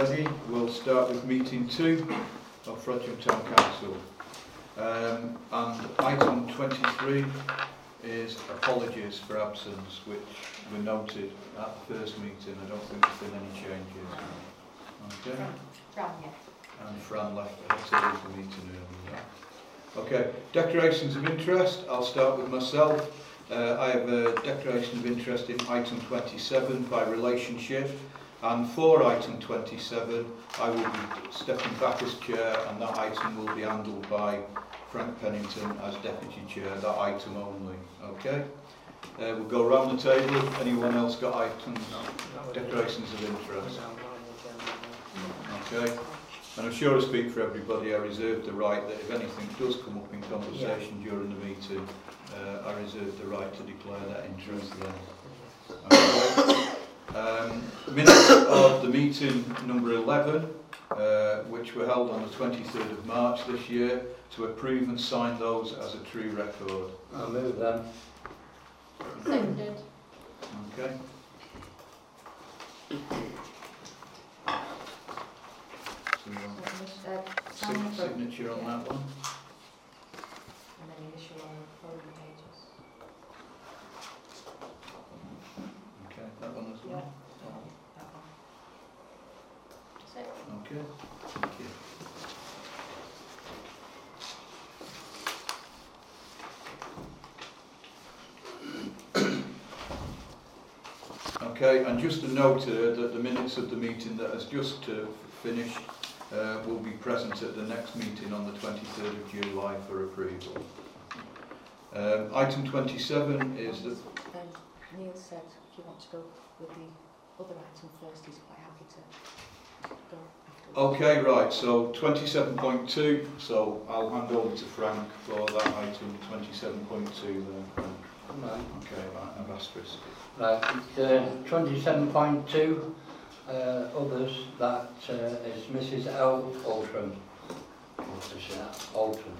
ready, we'll start with meeting two of Frodsham Town Council. Um, and item 23 is apologies for absence, which were noted at the first meeting. I don't think there's been any changes. Okay? Fran, yeah. And Fran left, had to leave the meeting earlier. Okay, declarations of interest. I'll start with myself. Uh, I have a declaration of interest in item 27 by relationship. And for item 27, I will be stepping back as chair and that item will be handled by Frank Pennington as deputy chair, that item only. Okay? Uh, we'll go round the table. Anyone else got items, no, declarations of interest? Okay. And I'm sure I speak for everybody, I reserve the right that if anything does come up in conversation yeah. during the meeting, uh, I reserve the right to declare that interest then. Okay. Um, minutes of the meeting number 11, uh, which were held on the 23rd of March this year, to approve and sign those as a true record. I'll move them. Seconded. Okay? So you want Uh, sign the sig- front. signature on that one? And then initial on the following pages. Okay, that one as well? That one. That's it. Okay, thank you. Okay, and just a note uh, that the minutes of the meeting that has just uh, finished uh, will be present at the next meeting on the 23rd of July for approval. Um, item 27 is the... Um, Neil said, if you want to go with the other item first, he's quite happy to go afterwards. Okay, right, so 27.2, so I'll hand over to Frank for that item 27.2 there. Right. Okay, right, I've asterisk. Right, uh, 27.2, uh, others, that uh, is Mrs L. Altram. Alton. Alton.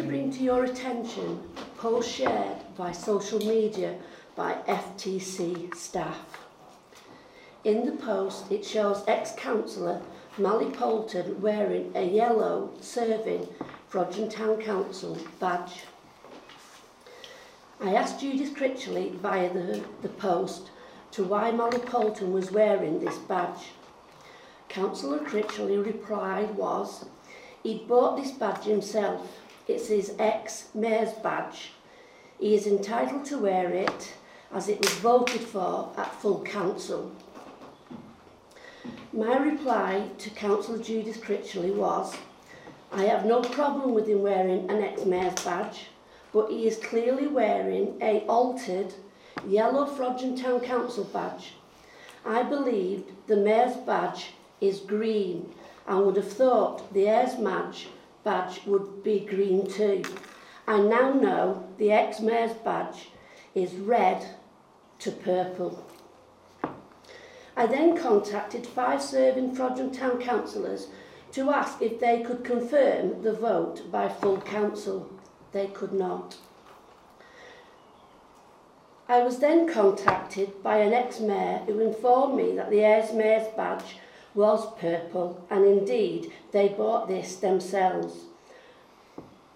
To bring to your attention a post shared by social media by FTC staff. In the post, it shows ex-councillor Mally Polton wearing a yellow serving Frodsham Town Council badge. I asked Judith Critchley via the, the post to why Mally Polton was wearing this badge. Councillor Critchley replied was, He'd bought this badge himself. It's his ex-mayor's badge. He is entitled to wear it as it was voted for at full council. My reply to Councillor Judith Critchley was, I have no problem with him wearing an ex-mayor's badge, but he is clearly wearing a altered yellow Frodsham Town Council badge. I believed the mayor's badge is green and would have thought the heirs badge, badge would be green too. I now know the ex-mayor's badge is red to purple. I then contacted five serving Frodsham Town councillors to ask if they could confirm the vote by full council. They could not. I was then contacted by an ex-mayor who informed me that the ex-mayor's badge was purple and indeed they bought this themselves.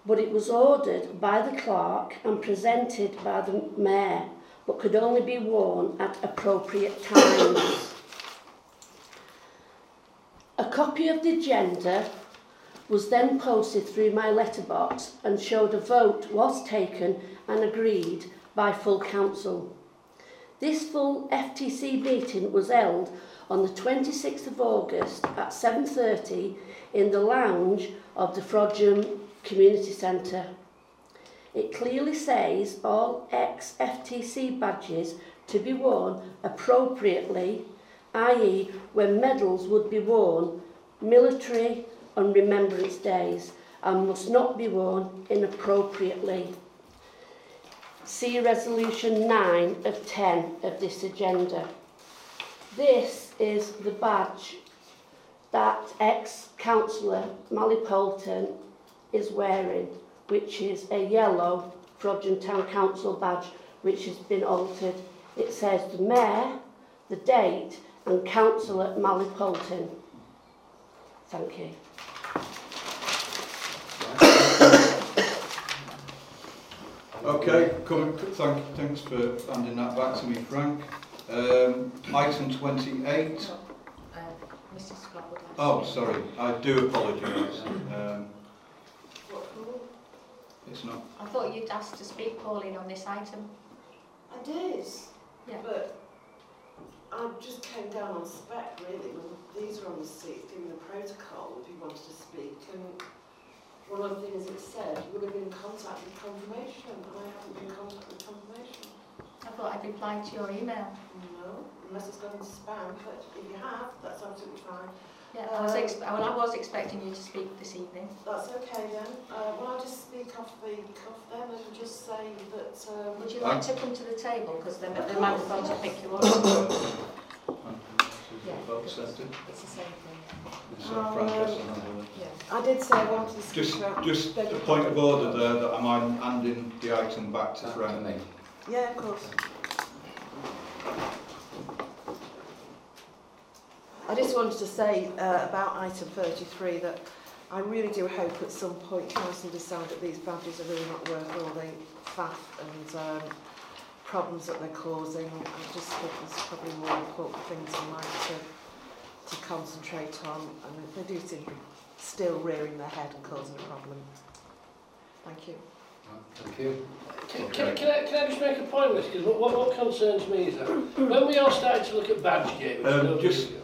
But it was ordered by the clerk and presented by the mayor but could only be worn at appropriate times. A copy of the agenda was then posted through my letterbox and showed a vote was taken and agreed by full council. This full FTC meeting was held on the 26th of August at 7.30 in the lounge of the Frodsham Community Centre. It clearly says all ex-FTC badges to be worn appropriately, i.e. when medals would be worn, military on remembrance days, and must not be worn inappropriately. See Resolution 9 of 10 of this agenda. This is the badge that ex-councillor Mally Polton is wearing, which is a yellow Frodsham Town Council badge, which has been altered. It says the Mayor, the date, and Councillor Mally Polton. Thank you. Okay, coming, thank, thanks for handing that back to me, Frank. Um, item 28. Uh, Mrs Scott would like to Oh, sorry, I do apologise. Um, it's not. I thought you'd asked to speak, Pauline, on this item. I did. Yeah. But I just came down on spec really when these were on the seat giving the protocol if you wanted to speak and one of the things it said you would have been in contact with confirmation and I haven't been in contact with confirmation. I thought I'd replied to your email. No, unless it's gone into spam, but if you have, that's absolutely fine. Yeah, I was ex- well, I was expecting you to speak this evening. That's okay then. Uh, will I just speak off the cuff then and just say that um, Would you Um, like to come to the table? Because the, the microphone to pick you up. Yeah. Well accepted. It's the same thing. So Frank has to handle it. Yeah. I did say I wanted to Just, about just a point of order there that I'm handing the item back to Back to Frank. me. Yeah, of course. I just wanted to say uh, about item 33 that I really do hope at some point council decide that these badges are really not worth all the faff and um, problems that they're causing. I just think there's probably more important things in life to, to concentrate on and they do seem still rearing their head and causing a problem. Thank you. Thank you. Can, can, can, I, can I just make a point with this? Because what, what, what concerns me is that when we all started to look at Badgegate, which Um, just- ago,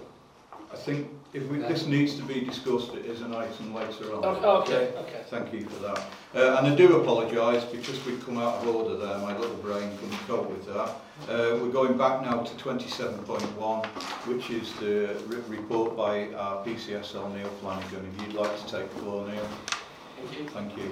I think if we, this needs to be discussed, it is an item later on. Okay, okay, okay. Thank you for that. Uh, and I do apologise because we've come out of order there, my little brain couldn't cope with that. Uh, we're going back now to 27.1, which is the re- report by our PCSO Neil Flanagan. If you'd like to take the floor, Neil. Thank you. Thank you.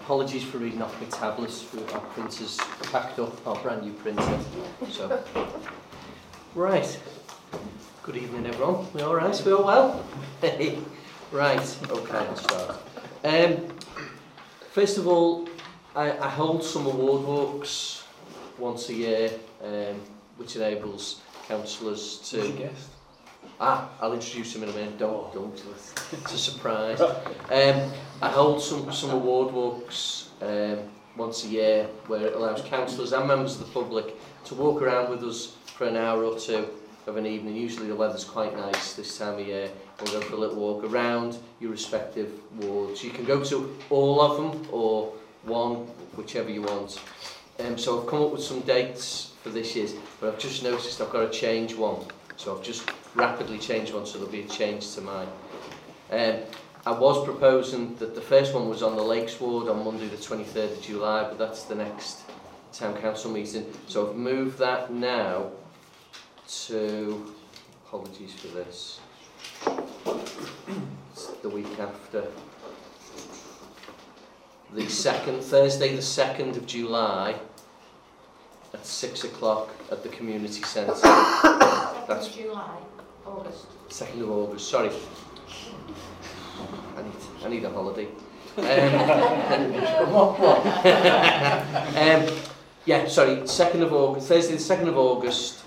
Apologies for reading off my tablets, our printer's packed up, our brand new printer. So, right. Good evening everyone. We all right? We all well? Right, okay, I'll start. Um, first of all, I, I hold some award walks once a year, um, which enables councillors to... Ah, I'll introduce him in a minute. Don't, don't. It's a surprise. Um, I hold some, some award walks um, once a year where it allows councillors and members of the public to walk around with us for an hour or two of an evening. Usually the weather's quite nice this time of year. We'll go for a little walk around your respective wards. You can go to all of them or one, whichever you want. Um, so I've come up with some dates for this year's, but I've just noticed I've got to change one. So I've just rapidly changed one, so there'll be a change to mine. Um, I was proposing that the first one was on the Lakes Ward on Monday the 23rd of July, but that's the next Town Council meeting. So I've moved that now to, apologies for this, it's the week after. The second, Thursday the 2nd of July at 6 o'clock at the community centre. That's- Second July, August. 2nd of August, sorry. I need, I need a holiday. Um, what, what? um, yeah, sorry, 2nd of August, Thursday the 2nd of August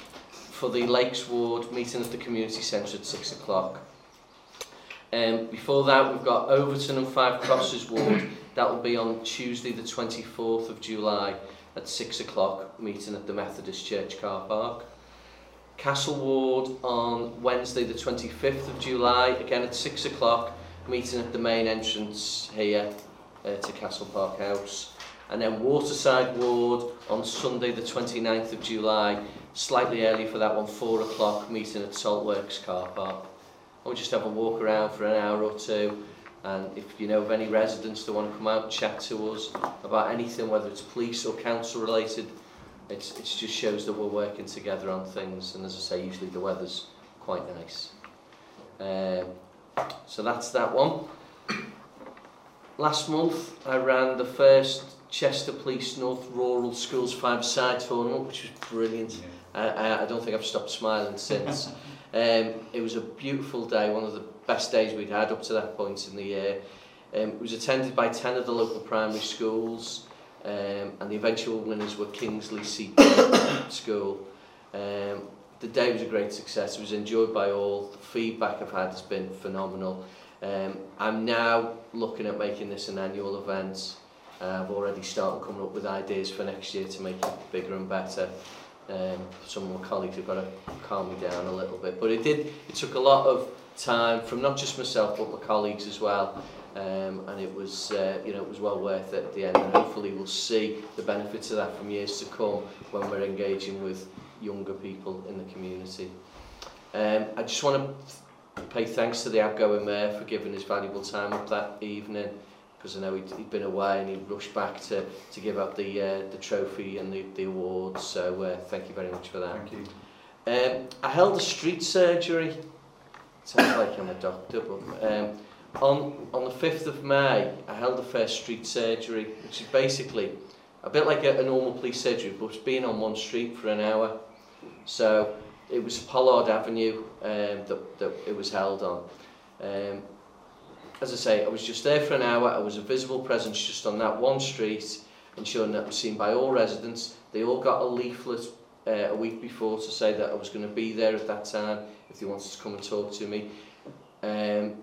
for the Lakes Ward meeting at the community centre at 6 o'clock. Um, before that, we've got Overton and Five Crosses Ward. That will be on Tuesday the 24th of July at 6 o'clock, meeting at the Methodist Church car park. Castle Ward on Wednesday the 25th of July, again at 6 o'clock, meeting at the main entrance here uh, to Castle Park House. And then Waterside Ward on Sunday the 29th of July, slightly early for that one, 4 o'clock, meeting at Saltworks car park. And we'll just have a walk around for an hour or two. And if you know of any residents that want to come out and chat to us about anything, whether it's police or council related, it's, it just shows that we're working together on things. And as I say, usually the weather's quite nice. Um, so that's that one. Last month, I ran the first Cheshire Police North Rural Schools five-side tournament, which was brilliant. I, I, I don't think I've stopped smiling since. um, it was a beautiful day, one of the best days we'd had up to that point in the year. Um, it was attended by 10 of the local primary schools, um, and the eventual winners were Kingsley CP School. Um, the day was a great success. It was enjoyed by all. The feedback I've had has been phenomenal. Um, I'm now looking at making this an annual event. Uh, I've already started coming up with ideas for next year to make it bigger and better. um, some of my colleagues have got to calm me down a little bit. But it did, it took a lot of time from not just myself but my colleagues as well. Um, and it was, uh, you know, it was well worth it at the end. And hopefully we'll see the benefits of that from years to come when we're engaging with younger people in the community. Um, I just want to pay thanks to the outgoing mayor for giving his valuable time up that evening because I know he'd, he'd been away and he rushed back to, to give up the, uh, the trophy and the, the awards. So uh, thank you very much for that. Thank you. Um, I held a street surgery. Sounds like I'm a doctor, but um, on, on the 5th of May, I held the first street surgery, which is basically a bit like a, a normal police surgery, but it's being on one street for an hour. So it was Pollard Avenue um, that, that it was held on. Um, as I say, I was just there for an hour. I was a visible presence just on that one street, ensuring that it was seen by all residents. They all got a leaflet uh, a week before to say that I was going to be there at that time if they wanted to come and talk to me. Um,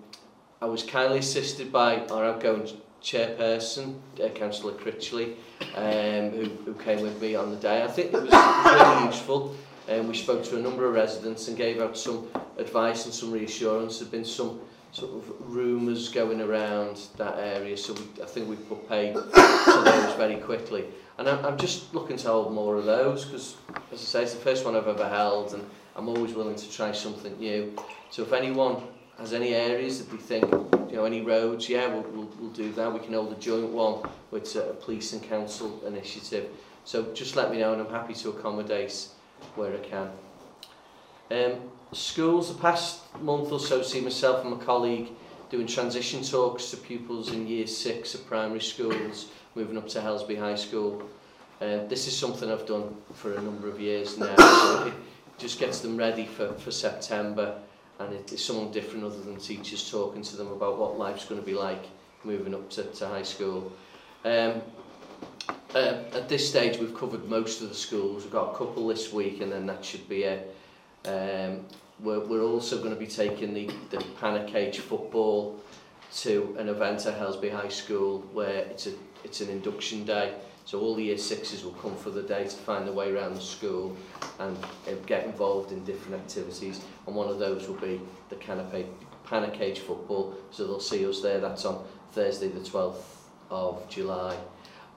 I was kindly assisted by our outgoing chairperson, uh, Councillor Critchley, um, who, who came with me on the day. I think it was really useful. Um, we spoke to a number of residents and gave out some advice and some reassurance. There have been some sort of rumours going around that area, so we, I think we put pay to those very quickly. And I'm, I'm just looking to hold more of those because, as I say, it's the first one I've ever held, and I'm always willing to try something new. So if anyone has any areas that they think, you know, any roads, yeah, we'll, we'll, we'll do that. We can hold a joint one with uh, a police and council initiative. So just let me know, and I'm happy to accommodate where I can. Um, schools, the past month or so, see myself and my colleague doing transition talks to pupils in year six of primary schools, moving up to Helsby High School. Uh, this is something I've done for a number of years now, so it just gets them ready for, for September, and it is someone different other than teachers talking to them about what life's going to be like moving up to, to high school. Um, uh, at this stage, we've covered most of the schools. We've got a couple this week, and then that should be it. Um, We're, we're also going to be taking the, the Panic cage football to an event at Helsby High School where it's, a, it's an induction day. So all the year sixes will come for the day to find their way around the school and get involved in different activities. And one of those will be the canopy, Panic cage football. So they'll see us there. That's on Thursday the 12th of July.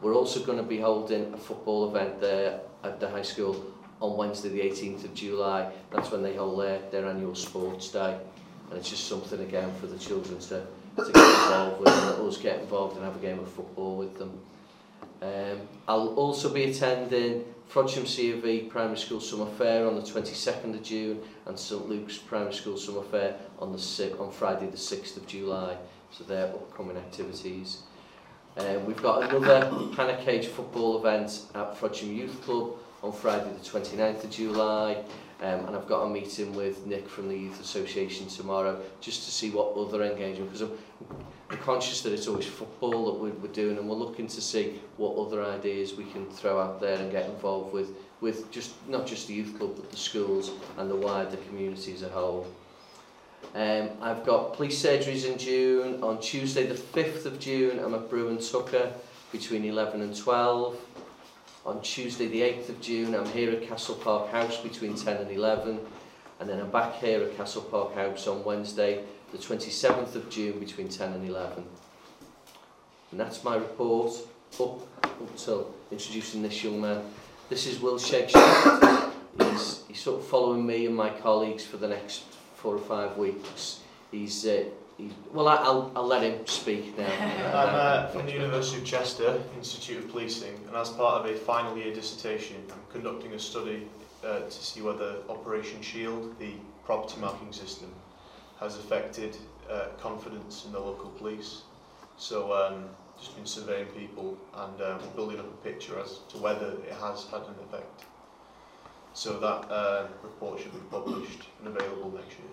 We're also going to be holding a football event there at the high school on Wednesday the 18th of July. That's when they hold their, their annual sports day. And it's just something again for the children to, to get involved with and us get involved and have a game of football with them. Um, I'll also be attending Frodsham C of E Primary School Summer Fair on the 22nd of June and St Luke's Primary School Summer Fair on the on Friday the 6th of July. So they're upcoming activities. Um, we've got another Panna cage football event at Frodsham Youth Club on Friday the 29th of July um, and I've got a meeting with Nick from the Youth Association tomorrow just to see what other engagement because I'm, I'm conscious that it's always football that we're, we're doing and we're looking to see what other ideas we can throw out there and get involved with with just not just the youth club but the schools and the wider community as a whole. Um, I've got police surgeries in June. On Tuesday the 5th of June I'm at and Tucker between 11 and 12 on Tuesday the 8th of June. I'm here at Castle Park House between 10 and 11. And then I'm back here at Castle Park House on Wednesday the 27th of June between 10 and 11. And that's my report up until introducing this young man. This is Will Shakespeare. he's, he's sort of following me and my colleagues for the next four or five weeks. He's uh, well, I, will I'll let him speak now. I'm uh, from the University of Chester Institute of Policing, and as part of a final year dissertation, I'm conducting a study uh, to see whether Operation Shield, the property marking system, has affected uh, confidence in the local police. So um, just been surveying people and um, building up a picture as to whether it has had an effect. So that uh, report should be published and available next year.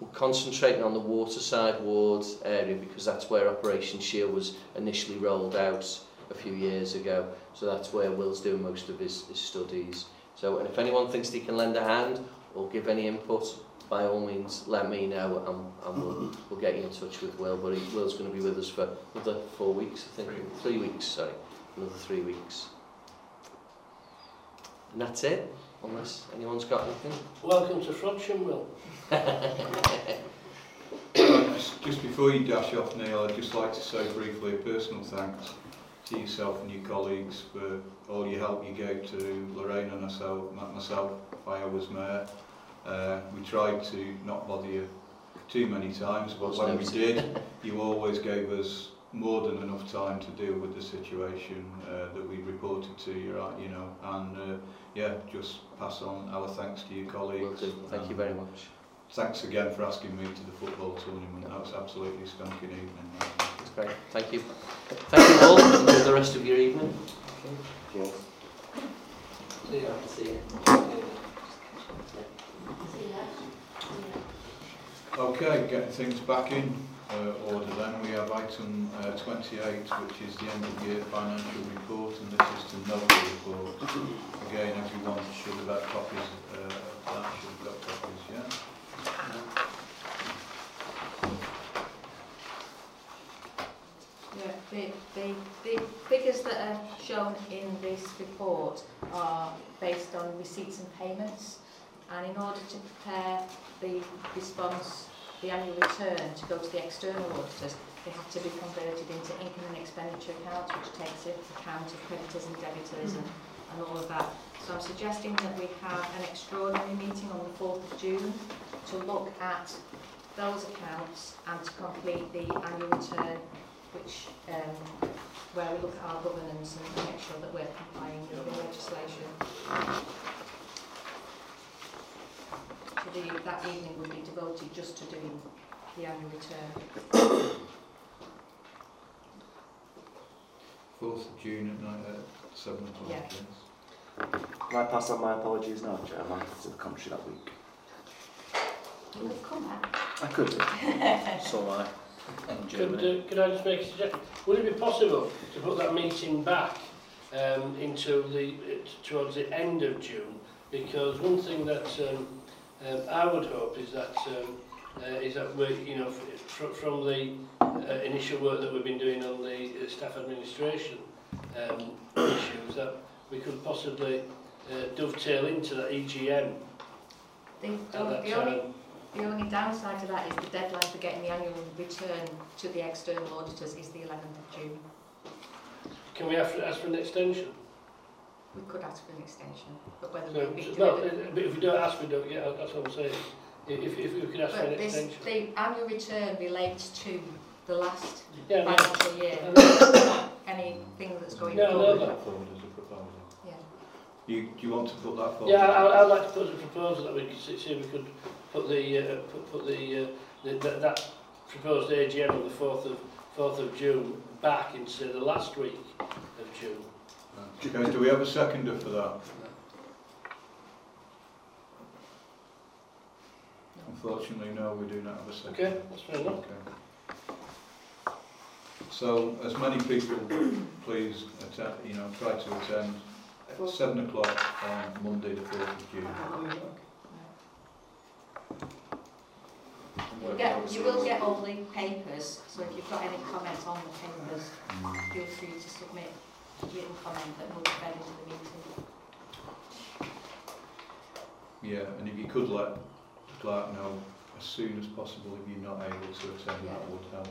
We're concentrating on the waterside Ward area because that's where Operation Shield was initially rolled out a few years ago. So that's where Will's doing most of his, his studies. So and if anyone thinks they can lend a hand or give any input, by all means let me know and, and we'll, we'll get you in touch with Will. But he, Will's going to be with us for another four weeks, I think. Three weeks, sorry. Another three weeks. And that's it, unless anyone's got anything. Welcome to Frodsham, Will. Just, just before you dash off, Neil, I'd just like to say briefly a personal thanks to yourself and your colleagues for all your help you gave to Lorraine and myself, myself while I was mayor. Uh, we tried to not bother you too many times, but when we did, you always gave us more than enough time to deal with the situation uh, that we reported to you, right, you know, and uh, yeah, just pass on our thanks to your colleagues. Thank you very much. Thanks again for asking me to the football tournament. That was absolutely a stunking evening. That's great. Thank you. Thank you all. Enjoy the rest of your evening. See ya. See you. Okay, getting things back in uh, order then, we have item uh, 28, which is the end of year financial report, and this is to note the report. Again, everyone should have had copies uh, of that, should have got copies, yeah? Yeah, the, the, the figures that are shown in this report are based on receipts and payments. And in order to prepare the response, the annual return to go to the external auditors, they have to be converted into income and expenditure accounts, which takes into account of creditors and debitors and, and all of that. So I'm suggesting that we have an extraordinary meeting on the 4th of June to look at those accounts and to complete the annual return which um, where we look at our governance and make sure that we're complying with the legislation. So the, that evening would be devoted just to doing the annual return. 4th of June at night at 7 o'clock, Yeah. yes. Can I pass on my apologies now, Chair? I'm out to the country that week. You would come back. I could do. So I. In Could, uh, could I just make a suggestion? Would it be possible to put that meeting back um, into the towards the end of June? Because one thing that um, um, I would hope is that um, uh, is that we, you know, fr from the uh, initial work that we've been doing on the uh, staff administration um, issues, that we could possibly uh, dovetail into that EGM The, at the, the, only, time. The only downside to that is the deadline for getting the annual return to the external auditors is the 11th of June. Can we ask for, ask for an extension? We could ask for an extension, but whether So, we do no, it... but if we don't ask, we don't get. That's what I'm saying. If, if we could ask for an this, extension. the annual return relates to the last Yeah, no, financial year, no, not anything that's going No, no, forward. no. That as a proposal. Yeah. You, do you want to put that forward? Yeah, I, I'd like to put a proposal that we could see, see if we could put the uh, put, put the, uh, the that, that proposed AGM on the fourth of fourth of June back into the last week of June. Okay, do we have a seconder for that? Unfortunately, no, we do not have a seconder. Okay, that's fair enough. Okay. So, as many people, please attend, you know, try to attend at seven o'clock on Monday, the fourth of June. You'll get, you will get all the papers, so if you've got any comments on the papers, feel free to submit written comment that will be fed into the meeting. Yeah, and if you could let Clark know as soon as possible if you're not able to attend, that would help.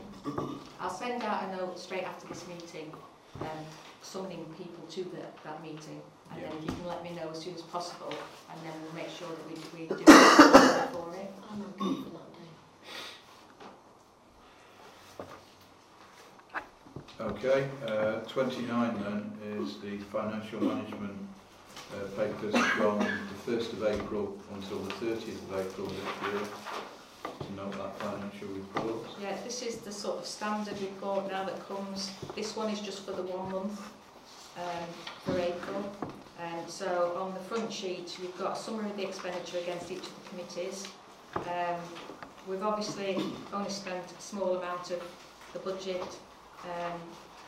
I'll send out a note straight after this meeting, um, summoning people to the, that meeting, and then if you can let me know as soon as possible, and then we'll make sure that we, we do it for it. I'm okay for that day. Okay, uh, 29 then is the financial management uh, papers from the 1st of April until the 30th of April this year. to note that financial report. Yeah, this is the sort of standard report now that comes. This one is just for the one month um, for April. Um, so on the front sheet, you've got a summary of the expenditure against each of the committees. Um, we've obviously only spent a small amount of the budget, um,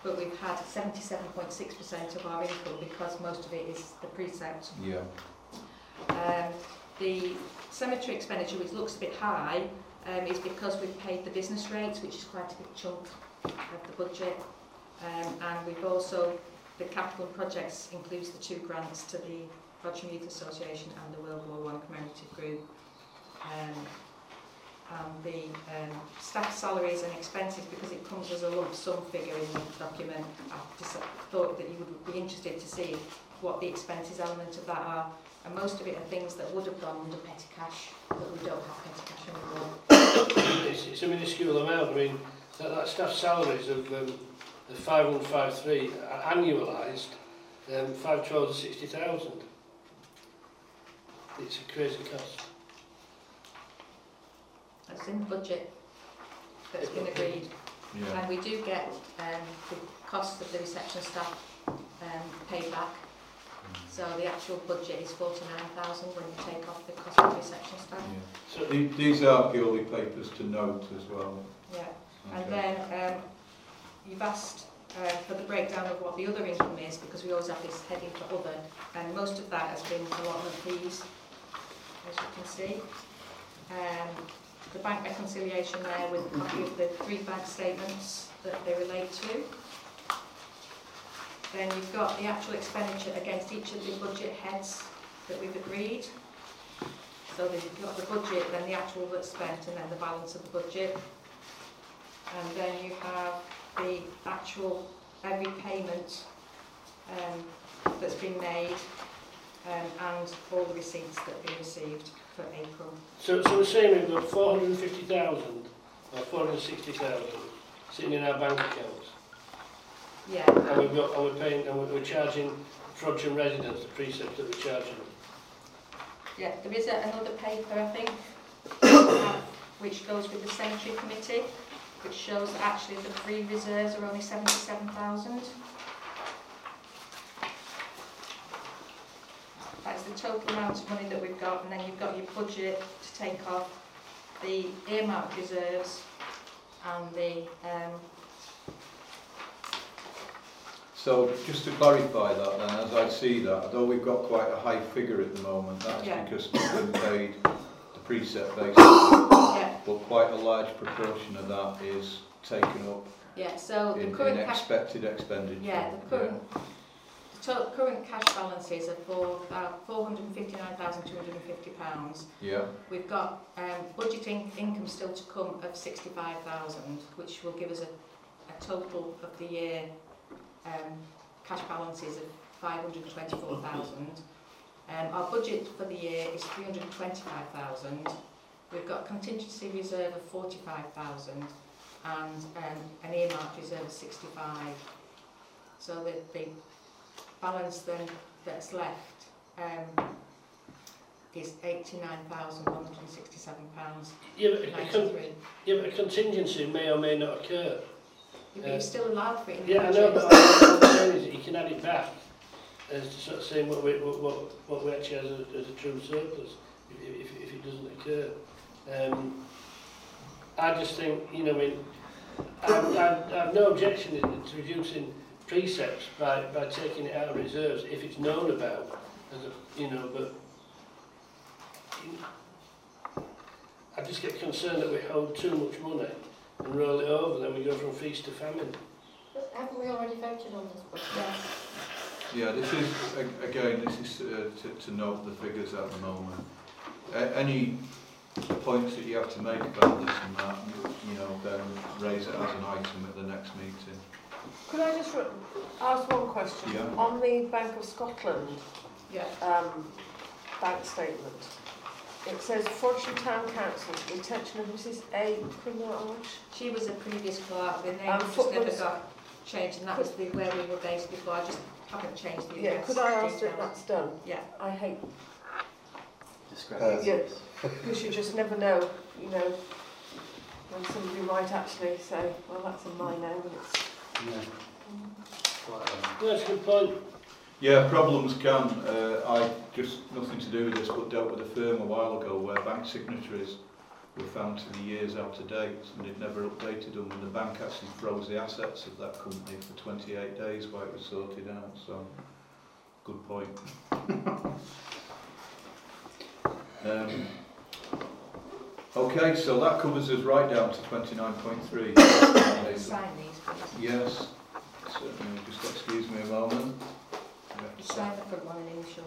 but we've had 77.6% of our income because most of it is the precept. Yeah. Um, the cemetery expenditure, which looks a bit high, um, is because we've paid the business rates, which is quite a big chunk of the budget. Um, and we've also, the capital projects includes the two grants to the Rochester Youth Association and the World War One commemorative group. Um, and the um, staff salaries and expenses, because it comes as a lump sum figure in the document, I just thought that you would be interested to see what the expenses element of that are. And most of it are things that would have gone under petty cash, but we don't have petty cash anymore. It's, it's a minuscule amount. I mean, that, that staff salaries of, um, of 553 uh, annualised, um, 512 to 60,000. It's a crazy cost. That's in the budget that's been agreed. Yeah. And we do get um, the cost of the reception staff um, paid back. So the actual budget is 49,000 when you take off the cost of the reception staff. yeah. So, The- These are purely papers to note as well. Yeah. And then um, you've asked uh, for the breakdown of what the other income is because we always have this heading for other and most of that has been for allotment fees as you can see. Um, the bank reconciliation there with a copy of the three bank statements that they relate to. Then you've got the actual expenditure against each of the budget heads that we've agreed. So you've got the budget, then the actual that's spent and then the balance of the budget. And then you have the actual, every payment um, that's been made um, and all the receipts that have been received for April. so, so we're saying we've got 450,000 or 460,000 sitting in our bank accounts. Yeah, And we've got, and we're paying, and we're, charging Frodsham residents the precept that we're charging them. yeah, there is a, another paper, I think, which goes with the cemetery committee, which shows that actually the free reserves are only 77,000. That's the total amount of money that we've got, and then you've got your budget to take off the earmark reserves and the, um, So just to clarify that then, as I see that, although we've got quite a high figure at the moment, that's Yeah. because we've been paid the precept basis, yeah, but quite a large proportion of that is taken up yeah, so the in, in current cash expected expenditure. Yeah, the current, the total current cash balances are for about £459,250. Yeah, We've got um, budgeting income still to come of 65,000, which will give us a, a total of the year um, cash balances of 524,000. Um, our budget for the year is 325,000. We've got contingency reserve of 45,000 and um, an earmark reserve of 65. So that the balance then that's left um, is £89,167.93. Yeah, but a, con- yeah, but a contingency may or may not occur. You're uh, still allowed for it in Yeah, I know, but what I'm saying is you can add it back as to sort of saying what we, what, what, what we actually have as a, as a true surplus if, if, if it doesn't occur. Um, I just think, you know, I mean, I, I, I have no objection to reducing precepts by, by taking it out of reserves if it's known about, as a, you know, but I just get concerned that we hold too much money and roll it over, then we go from feast to famine. Haven't we already voted on this budget? Yes. yeah, this is, again, this is uh, to, to note the figures at the moment. A- any points that you have to make about this and that, you know, then raise it as an item at the next meeting. Could I just ask one question? Yeah. On the Bank of Scotland Yeah. um, bank statement, it says Frodsham Town Council, retention of Mrs A. Primrose. She was a previous clerk, the name Um, just never got changed, and that was the, where we were based before. I just haven't changed the Yeah, address could I ask that that's done? Yeah. I hate discrepancies. Because you just never know, you know, when somebody might actually say, well, that's in my name and it's... Yeah. That's a good point. Yeah, problems can. Uh, I just nothing to do with this, but dealt with a firm a while ago where bank signatories were found to be years out of date and they'd never updated them, and the bank actually froze the assets of that company for 28 days while it was sorted out. So, good point. um, okay, so that covers us right down to 29.3. Sign these, please. yes, certainly. Just excuse me a moment. We have to sign- the front one and initial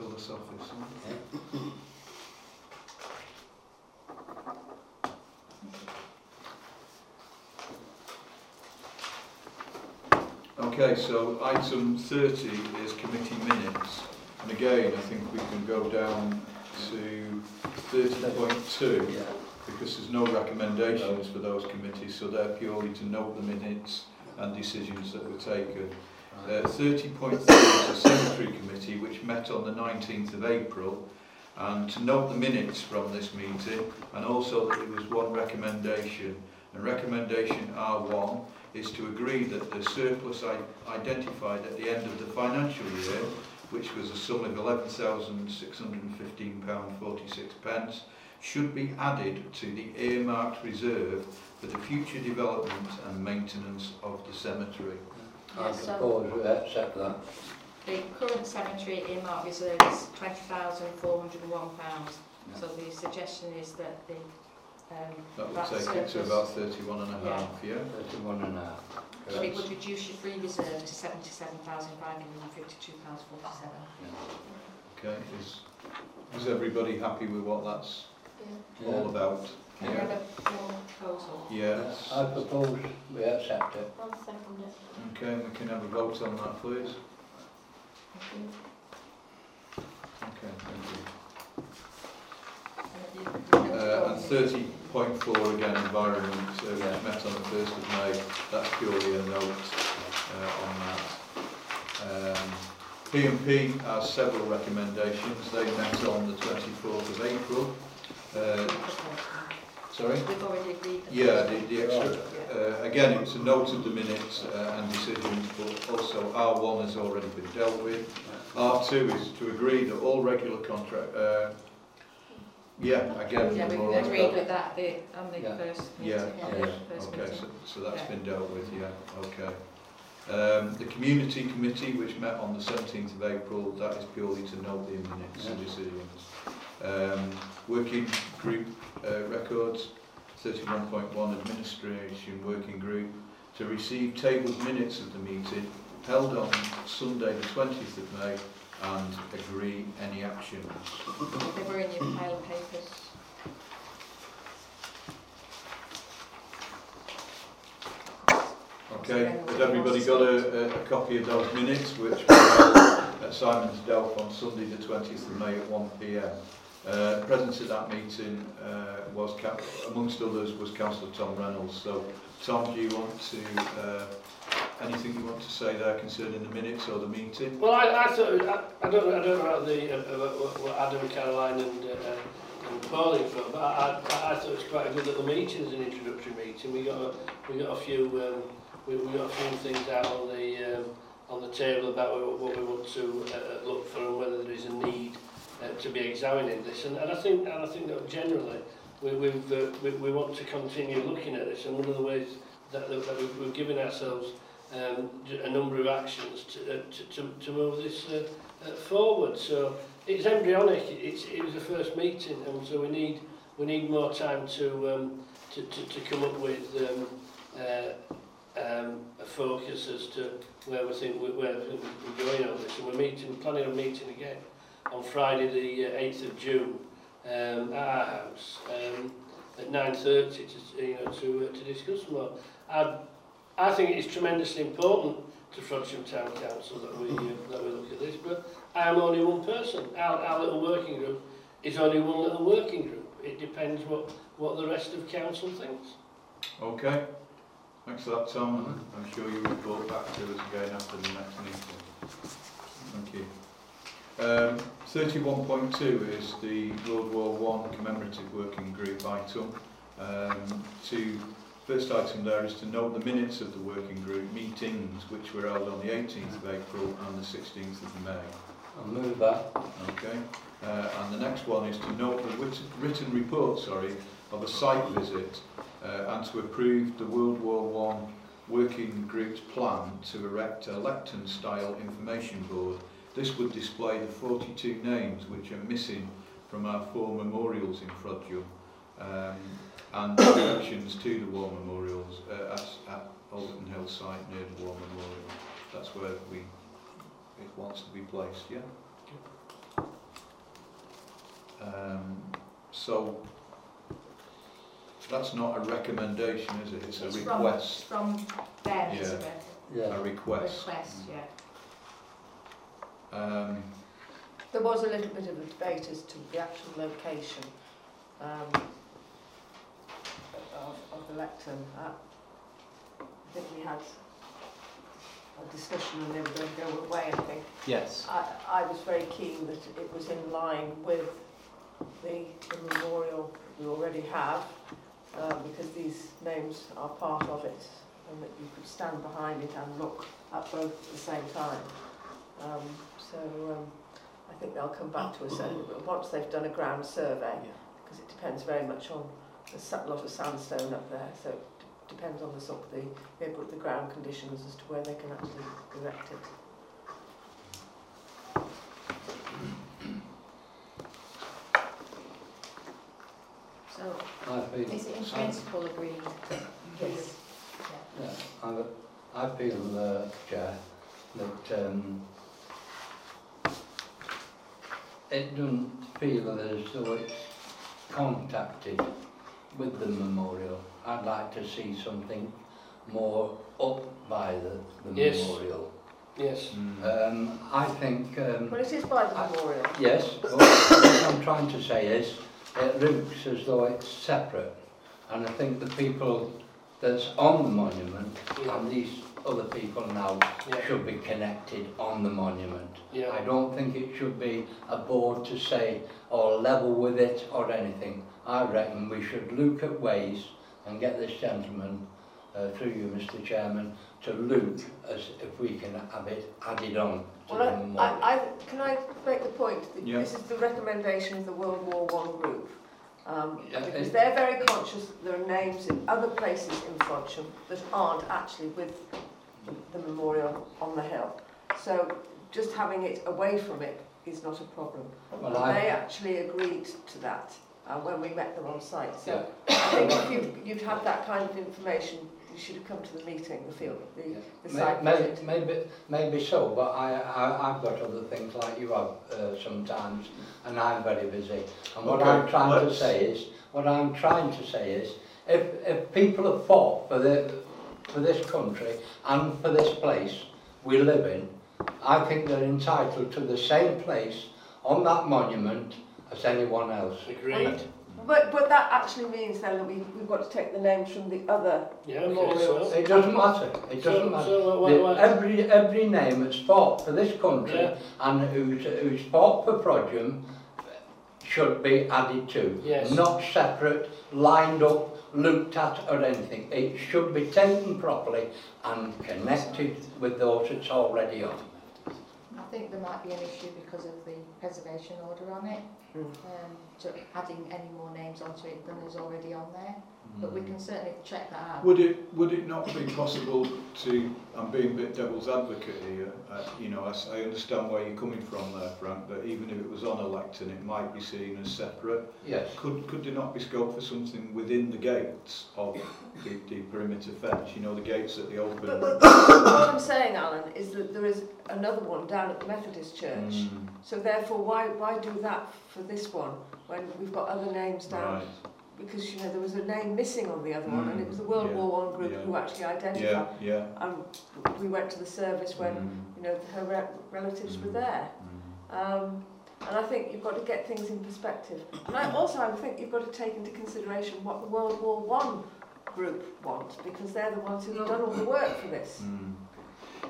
them. The paperless office. huh? Okay, so item 30 is committee minutes. And again, I think we can go down to 30.2 Yeah. because there's no recommendations for those committees, so they're purely to note the minutes and decisions that were taken. Uh, 30.3 is a cemetery committee which met on the 19th of April and to note the minutes from this meeting and also that there was one recommendation and recommendation R1 is to agree that the surplus identified at the end of the financial year which was a sum of £11,615.46 should be added to the earmarked reserve for the future development and maintenance of the cemetery. Yeah, I so propose we accept that. The current cemetery earmark reserve is £20,401. Yeah. So the suggestion is that the um, that would take it to about 31 and a half, yeah? yeah? 31 and a half. Correct. So it would reduce your free reserve to £77,552.47. Yeah. Okay, is, is everybody happy with what that's yeah. all about? Can I Yeah? have a proposal? Yes. I propose we accept it. I'll second it. Okay, we can have a vote on that, please. Thank you. Okay, thank you. And Uh, and 30.4 again, environment, uh, which met on the 1st of May, that's purely a note uh, on that. Um, P&P has several recommendations, they met on the 24th of April. Uh, sorry? We've already agreed. the Yeah, the, the extra, uh, again, it's a note of the minutes uh, and decisions, but also R1 has already been dealt with. R2 is to agree that all regular contract, uh, yeah, again. Yeah, we've we already agreed with that the, on the Yeah. first Yeah, meeting. on yeah, the first Okay, meeting. so, so that's Yeah. been dealt with, yeah, okay. Um, the community committee, which met on the 17th of April, that is purely to note the minutes and decisions. Um, working group uh, records, 31.1 administration working group, to receive tabled minutes of the meeting held on Sunday the 20th of May and agree any actions. They were in your pile of papers. Okay, has everybody got a, a, a copy of those minutes, which were at Simon's Delph on Sunday the 20th of May at 1pm? Uh, present at that meeting uh, was, amongst others, was Councillor Tom Reynolds. So, Tom, do you want to, uh, anything you want to say there concerning the minutes or the meeting? Well, I, I thought, I, I, don't, I don't know how the, uh, uh what Adam, Caroline and, uh, uh and Pauline thought, but I, I, I thought it was quite a good little meeting as an introductory meeting. We got a, we got a few, um, we, we got a few things out on the, um, on the table about what we want to uh, uh look for and whether there is a need uh, to be examining this. And, and I think, and I think that generally we, we've, uh, we, we want to continue looking at this. And one of the ways that, that, that we've, we've given ourselves um, a number of actions to, uh, to, to, to move this uh, uh, forward. So it's embryonic. It's, it was the first meeting, and so we need we need more time to um, to, to, to come up with um, uh, um, a focus as to where we think we, where we're going on this. And we're meeting, planning on meeting again on Friday the uh, 8th of June um, at our house um, at 9.30 to, you know, to, uh, to discuss more. I, I think it's tremendously important to Frodsham Town Council that we, uh, that we look at this, but I'm only one person. Our, our little working group is only one little working group. It depends what, what the rest of council thinks. Okay, thanks for that Tom. I'm sure you'll report back to us again after the next meeting. Thank you. Um, 31.2 is the World War One commemorative working group item. Um, to, first item there is to note the minutes of the working group meetings which were held on the 18th of April and the 16th of May. I'll move that. Okay. Uh, and the next one is to note the writ- written report, sorry, of a site visit uh, and to approve the World War One working group's plan to erect a lectern-style information board. This would display the 42 names which are missing from our four memorials in Frodsham um, and directions to the war memorials uh, at, at Overton Hill site near the war memorial. That's where we it wants to be placed, yeah? Um, so that's not a recommendation, is it? It's a request. From, from them, Yeah. isn't? Yeah. A request. Request, yeah. Um, There was a little bit of a debate as to the actual location um, of, of the lectern. Uh, I think we had a discussion and they were going to go away, I think. Yes. I, I was very keen that it was in line with the, the memorial we already have, uh, because these names are part of it, and that you could stand behind it and look at both at the same time. Um, so um, I think they'll come back to us and once they've done a ground survey, because it depends very much on there's a lot of sandstone up there, so it d- depends on the sort of the, the, the ground conditions as to where they can actually erect it. So, I feel, is it in principle agreed? Yes. Yeah. yeah, I, I feel, uh, Chair, that um, it doesn't feel as though it's contacted with the memorial. I'd like to see something more up by the, the Yes. memorial. Yes. mm, Um, I think um, Well, it is by the memorial. Yes, but what I'm trying to say is, it looks as though it's separate. And I think the people that's on the monument Yeah. and these other people now Yeah. should be connected on the monument. Yeah. I don't think it should be a board to say, or level with it or anything. I reckon we should look at ways and get this gentleman, uh, through you, Mr Chairman, to look as if we can have it added on to Well, the I. I, I, can I make the point that Yeah. this is the recommendation of the World War One group? Um, Yeah, because they're very conscious that there are names in other places in Frodsham that aren't actually with the memorial on the hill. So just having it away from it is not a problem. Well, they actually agreed to that uh, when we met them on site. So yeah. I think if you'd, you'd had that kind of information, you should have come to the meeting, the field, the, the site May- visit. may- Maybe, maybe so, but I, I, I've got other things like you have uh, sometimes, and I'm very busy. And what Okay, I'm trying to let's- say is, what I'm trying to say is, if, if people have fought for the, for this country and for this place we live in, I think they're entitled to the same place on that monument as anyone else. Agreed. But, but that actually means then that we, we've got to take the names from the other. Yeah, okay, so. It doesn't matter. It doesn't so, matter. So, what, what, every, every name that's fought for this country yeah. and who's, who's fought for Prodgium should be added to. Yes. Not separate, lined up, looked at or anything. It should be taken properly and connected with those that's already on. I think there might be an issue because of the preservation order on it. Mm. um, to adding any more names onto it than is already on there. But we can certainly check that out. Would it, would it not be possible to, I'm being a bit devil's advocate here, uh, you know, I understand where you're coming from there, Frank, but even if it was on a lectern, it might be seen as separate. Yes. Could, could there not be scope for something within the gates of the, the perimeter fence, you know, the gates at the open? But, but what I'm saying, Alan, is that there is another one down at the Methodist Church. Mm, So therefore, why why do that for this one when we've got other names down? right, Because you know there was a name missing on the other one, and it was the Mm, World yeah, War One group yeah. who actually identified. yeah, yeah. And we went to the service when Mm, you know her re- relatives were there. mm. Um, and I think you've got to get things in perspective. And I also I think you've got to take into consideration what the World War One group want, because they're the ones who've done all the work for this.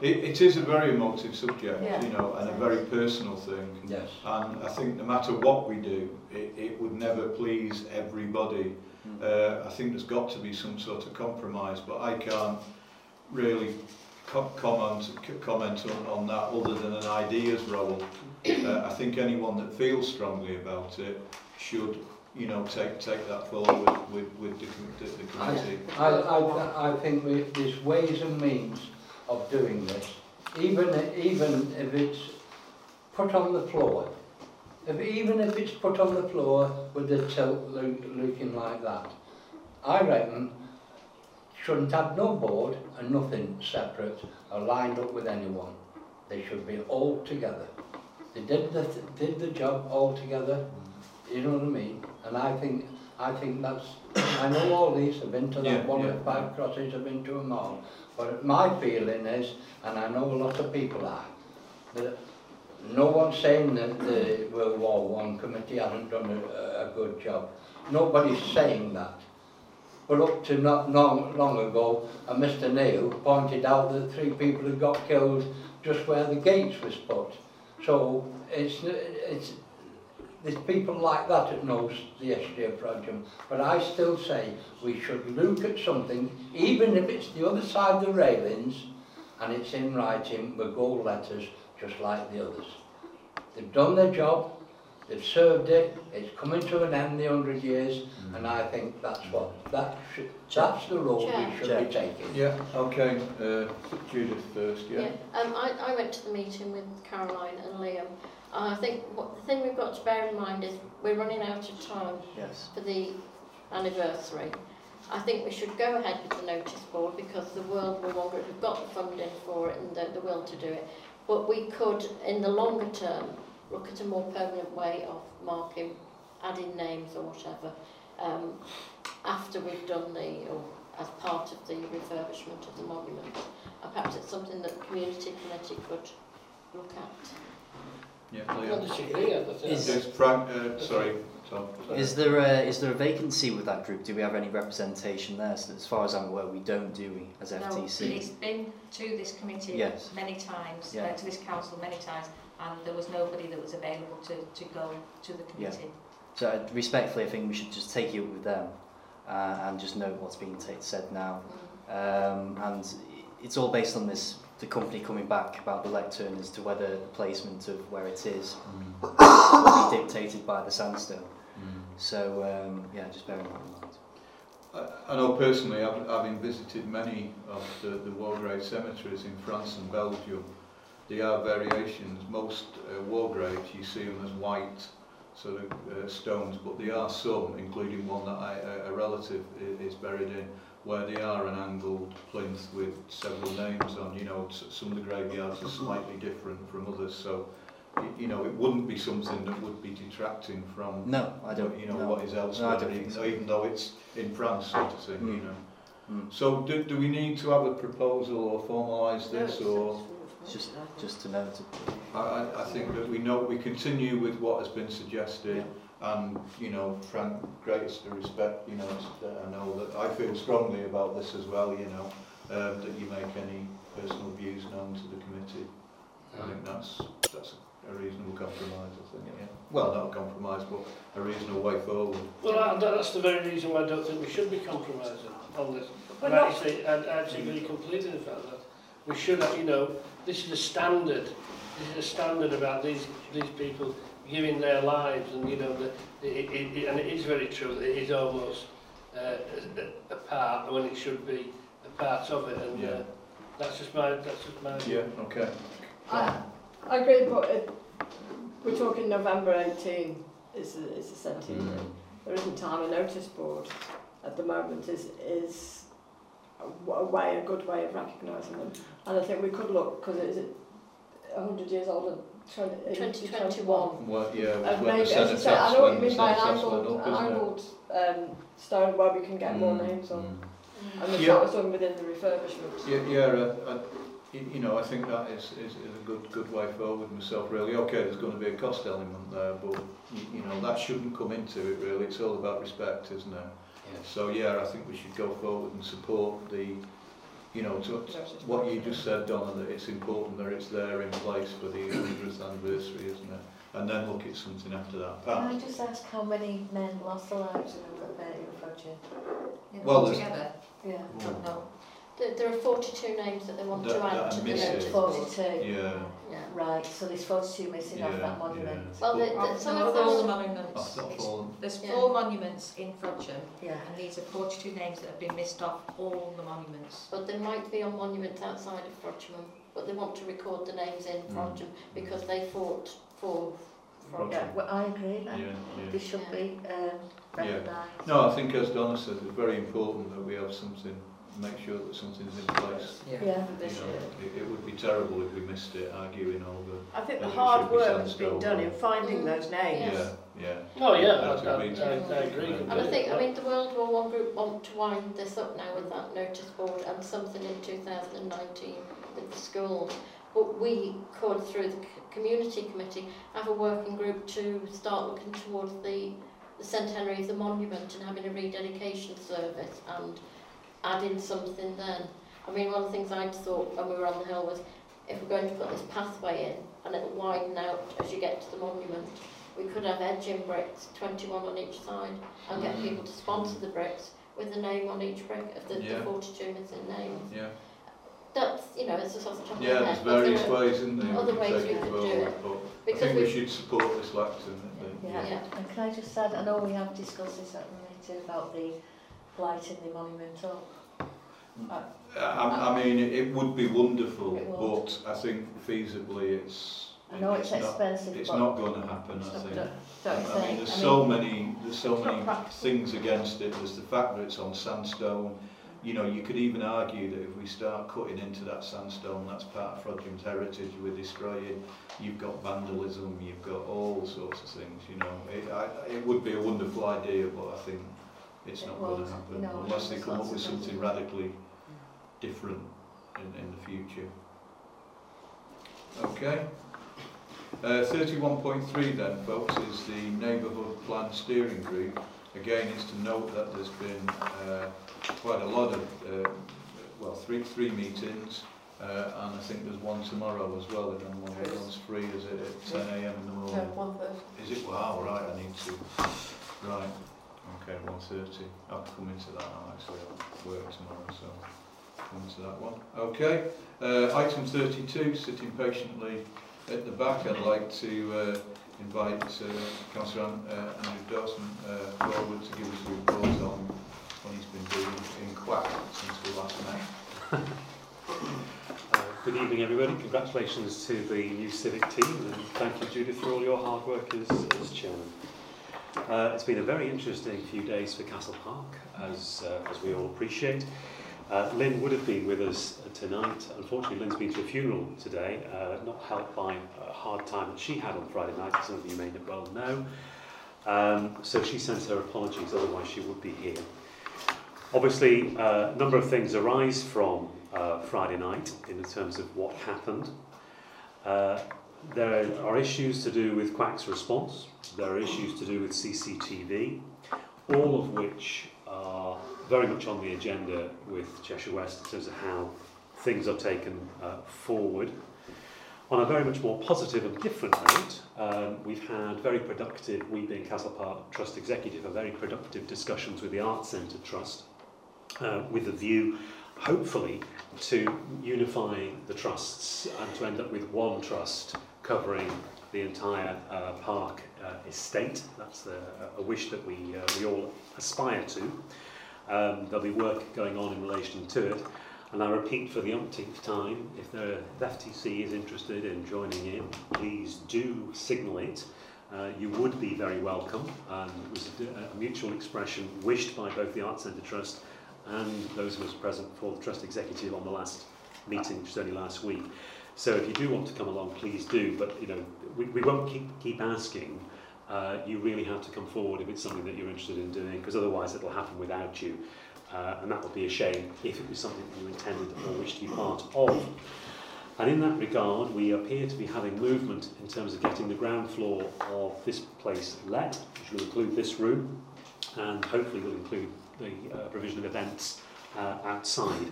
Mm. It, it is a very emotive subject, Yeah. you know, and a very personal thing. Yes. And I think no matter what we do, it, it would never please everybody. Uh, I think there's got to be some sort of compromise, but I can't really co- comment comment on, on that other than an ideas role. Uh, I think anyone that feels strongly about it should, you know, take take that forward with, with the, com- the, the I, committee. I, I, I think we, there's ways and means of doing this, even, even if it's put on the floor. If, even if it's put on the floor with the tilt loo- looking like that. I reckon shouldn't have no board and nothing separate or lined up with anyone. They should be all together. They did the, did the job all together, you know what I mean? And I think, I think that's, I know all these, I've been to Yeah, that one yeah. at Five Crosses, I've been to them all. But my feeling is, and I know a lot of people are, that no one's saying that the World War One committee hasn't done a, a good job. Nobody's saying that. But up to not long, long ago, uh, Mr Neil pointed out that three people had got killed just where the gates was put. So it's, it's, there's people like that that knows the history of Frodsham. But I still say we should look at something, even if it's the other side of the railings, and it's in writing with gold letters, just like the others. They've done their job, they've served it, it's coming to an end, the hundred years, and I think that's what, that should, that's the road Chair. we should Chair. be taking. Yeah, okay, uh, Judith first, yeah. Yeah, um, I, I went to the meeting with Caroline and Liam. I think what the thing we've got to bear in mind is we're running out of time Yes. for the anniversary. I think we should go ahead with the notice board because the World War One group have got the funding for it and the, the will to do it. But we could, in the longer term, look at a more permanent way of marking, adding names or whatever, um, after we've done the, or as part of the refurbishment of the monument. And perhaps it's something that the community committee could look at. Yeah, I Leon. disagree, I think. Is- Yes, Frank, uh, sorry, Tom. Is there a, is there a vacancy with that group? Do we have any representation there? So as far as I'm aware, we don't, do we, as No, FTC? it's been to this committee Yes. many times, Yeah. uh, to this council many times, and there was nobody that was available to, to go to the Yeah. committee. So uh, respectfully, I think we should just take it with them uh, and just note what's being ta said now. Um, and it's all based on this, the company coming back about the lectern as to whether the placement of where it is will be dictated by the sandstone. So um, yeah, just bear that in mind. I, I know personally, I've, having visited many of the, the war grave cemeteries in France and Belgium, there are variations. Most uh, war graves, you see them as white sort of uh, stones, but there are some, including one that I, a, a relative i- is buried in, where they are an angled plinth with several names on. You know, some of the graveyards are slightly different from others, so you know, it wouldn't be something that would be detracting from No, I don't. you know no. what is elsewhere, No, I don't even, though, so. even though it's in France, sort of thing. You Mm. know. Mm. So do, do we need to have a proposal or formalise this, or Just, just to note. I, I, I think that we know we continue with what has been suggested, and you know, Frank, greatest of respect. You know, that I know that I feel strongly about this as well. You know, um, that you make any personal views known to the committee. I think that's that's a reasonable compromise. I think. Yeah. Well, not a compromise, but a reasonable way forward. Well, that, that's the very reason why I don't think we should be compromising on this. But And I not- say, I, I actually agree completely with that, that we should you know, this is a standard, this is a standard about these, these people giving their lives and, you know, the, it, it, it, and it is very true it is almost uh, a part when it should be a part of it, and uh, Yeah. that's just my that's just my Yeah, okay. I, I agree, but it, we're talking November 18 is the, is the 17th. Mm. There isn't time. A notice board at the moment is is a, w- a way, a good way of recognising them. And I think we could look because it is 100 years old. 2021. Well, yeah, um, maybe, the say, I know what you mean by an angled, an angled um, stone where we can get mm, more names on. Mm. And the yeah. that was done within the refurbishment. Yeah, yeah uh, uh I, you know, I think that is, is, is a good good way forward myself, really. Okay, there's going to be a cost element there, but, you, you know, that shouldn't come into it, really. It's all about respect, isn't it? Yeah. So, yeah, I think we should go forward and support the you know, to, what you just said, Donna, that it's important that it's there in place for the 100th anniversary, isn't it? And then look at something after that. Can I ah. just ask how many men lost their lives in the Bavaria project? You Well, together. Yeah. Don't know. There, there are 42 names that they want That- to that add are to the missing. notice. 42. Yeah, Yeah. Right, so there's 42 missing off Yeah, that monument. Well, the, Oh, the, some no, of all the those... monuments. that's not It's- fallen. There's Yeah. four monuments in Frodsham, Yeah. and these are 42 names that have been missed off all the monuments. But they might be on monuments outside of Frodsham, but they want to record the names in Mm. Frodsham because they fought for Frodsham. Yeah, well, I agree. Yeah, then. yeah. They should Yeah. be um, Yeah. recognised. No, I think as Donna said, it's very important that we have something, make sure that something's in place. Yeah. You know, it, it would be terrible if we missed it, arguing over. I think the hard work has been done in finding those names. Yes. Yeah, yeah. Oh yeah, I, That's I, agreed. I, I agree. And And I think, I mean, the World War One group want to wind this up now with that notice board and something in 2019 with the schools. But we could, through the community committee, have a working group to start looking towards the, the centenary of the monument and having a rededication service and adding something then. I mean, one of the things I'd thought when we were on the hill was if we're going to put this pathway in and it'll widen out as you get to the monument, we could have edging bricks, 21 on each side, and get mm. people to sponsor the bricks with the name on each brick of the, Yeah. the 42 missing names. Yeah, That's, you know, it's just off the top of yeah, my there's head. various there ways, isn't there? other we ways can we could it do it. I Because think we we- should support this lectern. I think. Yeah. Yeah. And can I just add, I know we have discussed this at the meeting about the lighting the monument up. Uh, I, I mean, it, would be wonderful, would. but I think feasibly it's, I know it's not, expensive, it's but not going to happen, I think. don't, don't you I mean, there's I so mean, many, there's so many things against it. There's the fact that it's on sandstone. You know, you could even argue that if we start cutting into that sandstone, that's part of Frodsham's heritage we're destroying. You've got vandalism, you've got all sorts of things, you know. It, I, it would be a wonderful idea, but I think it's It not going to happen you know, unless they come up with of things something in- radically different in, in the future. Okay. Uh, 31.3 then, folks, is the neighbourhood plan steering group. Again, it's to note that there's been uh, quite a lot of, uh, well, three three meetings, uh, and I think there's one tomorrow as well. I don't know free, is it at 10 a.m. in the morning? one thirty. Is it? Wow, right, I need to. Right, okay, 1.30. I'll come into that now, actually, I'll work tomorrow, so come into that one. Okay, uh, item 32, sitting patiently at the back, I'd like to uh, invite uh, Councillor uh, Andrew Dawson uh, forward to give us a report on what he's been doing in CWaC since we last met. Uh, Good evening, everybody. Congratulations to the new civic team, and thank you, Judith, for all your hard work as, as chairman. Uh, it's been a very interesting few days for Castle Park, as, uh, as we all appreciate. Uh, Lynn would have been with us tonight. Unfortunately, Lynn's been to a funeral today, uh, not helped by a hard time that she had on Friday night, as some of you may well know. Um, so she sends her apologies, otherwise she would be here. Obviously, uh, a number of things arise from uh, Friday night in terms of what happened. There are issues to do with CWaC's response. There are issues to do with CCTV, all of which are very much on the agenda with Cheshire West in terms of how things are taken uh, forward. On a very much more positive and different note, um, we've had very productive, we being Castle Park Trust Executive, a very productive discussions with the Arts Centre Trust uh, with a view, hopefully, to unifying the trusts and to end up with one trust covering the entire uh, park uh, estate. That's a, a wish that we, uh, we all aspire to. Um, there'll be work going on in relation to it. And I repeat for the umpteenth time, if the FTC is interested in joining in, please do signal it. Uh, you would be very welcome, and it was a, a mutual expression wished by both the Arts Centre Trust and those of us present for the Trust Executive on the last meeting, which was only last week. So if you do want to come along, please do, but you know, we, we won't keep, keep asking. Uh, you really have to come forward if it's something that you're interested in doing, because otherwise it'll happen without you. Uh, and that would be a shame if it was something that you intended or wished to be part of. And in that regard, we appear to be having movement in terms of getting the ground floor of this place let, which will include this room, and hopefully will include the uh, provision of events uh, outside.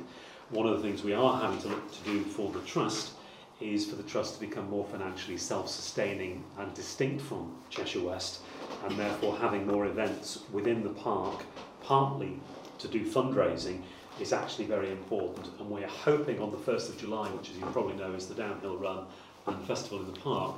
One of the things we are having to look to do for the trust is for the trust to become more financially self-sustaining and distinct from Cheshire West, and therefore having more events within the park, partly to do fundraising, is actually very important. And we're hoping on the 1st of July, which as you probably know is the downhill run and festival in the park,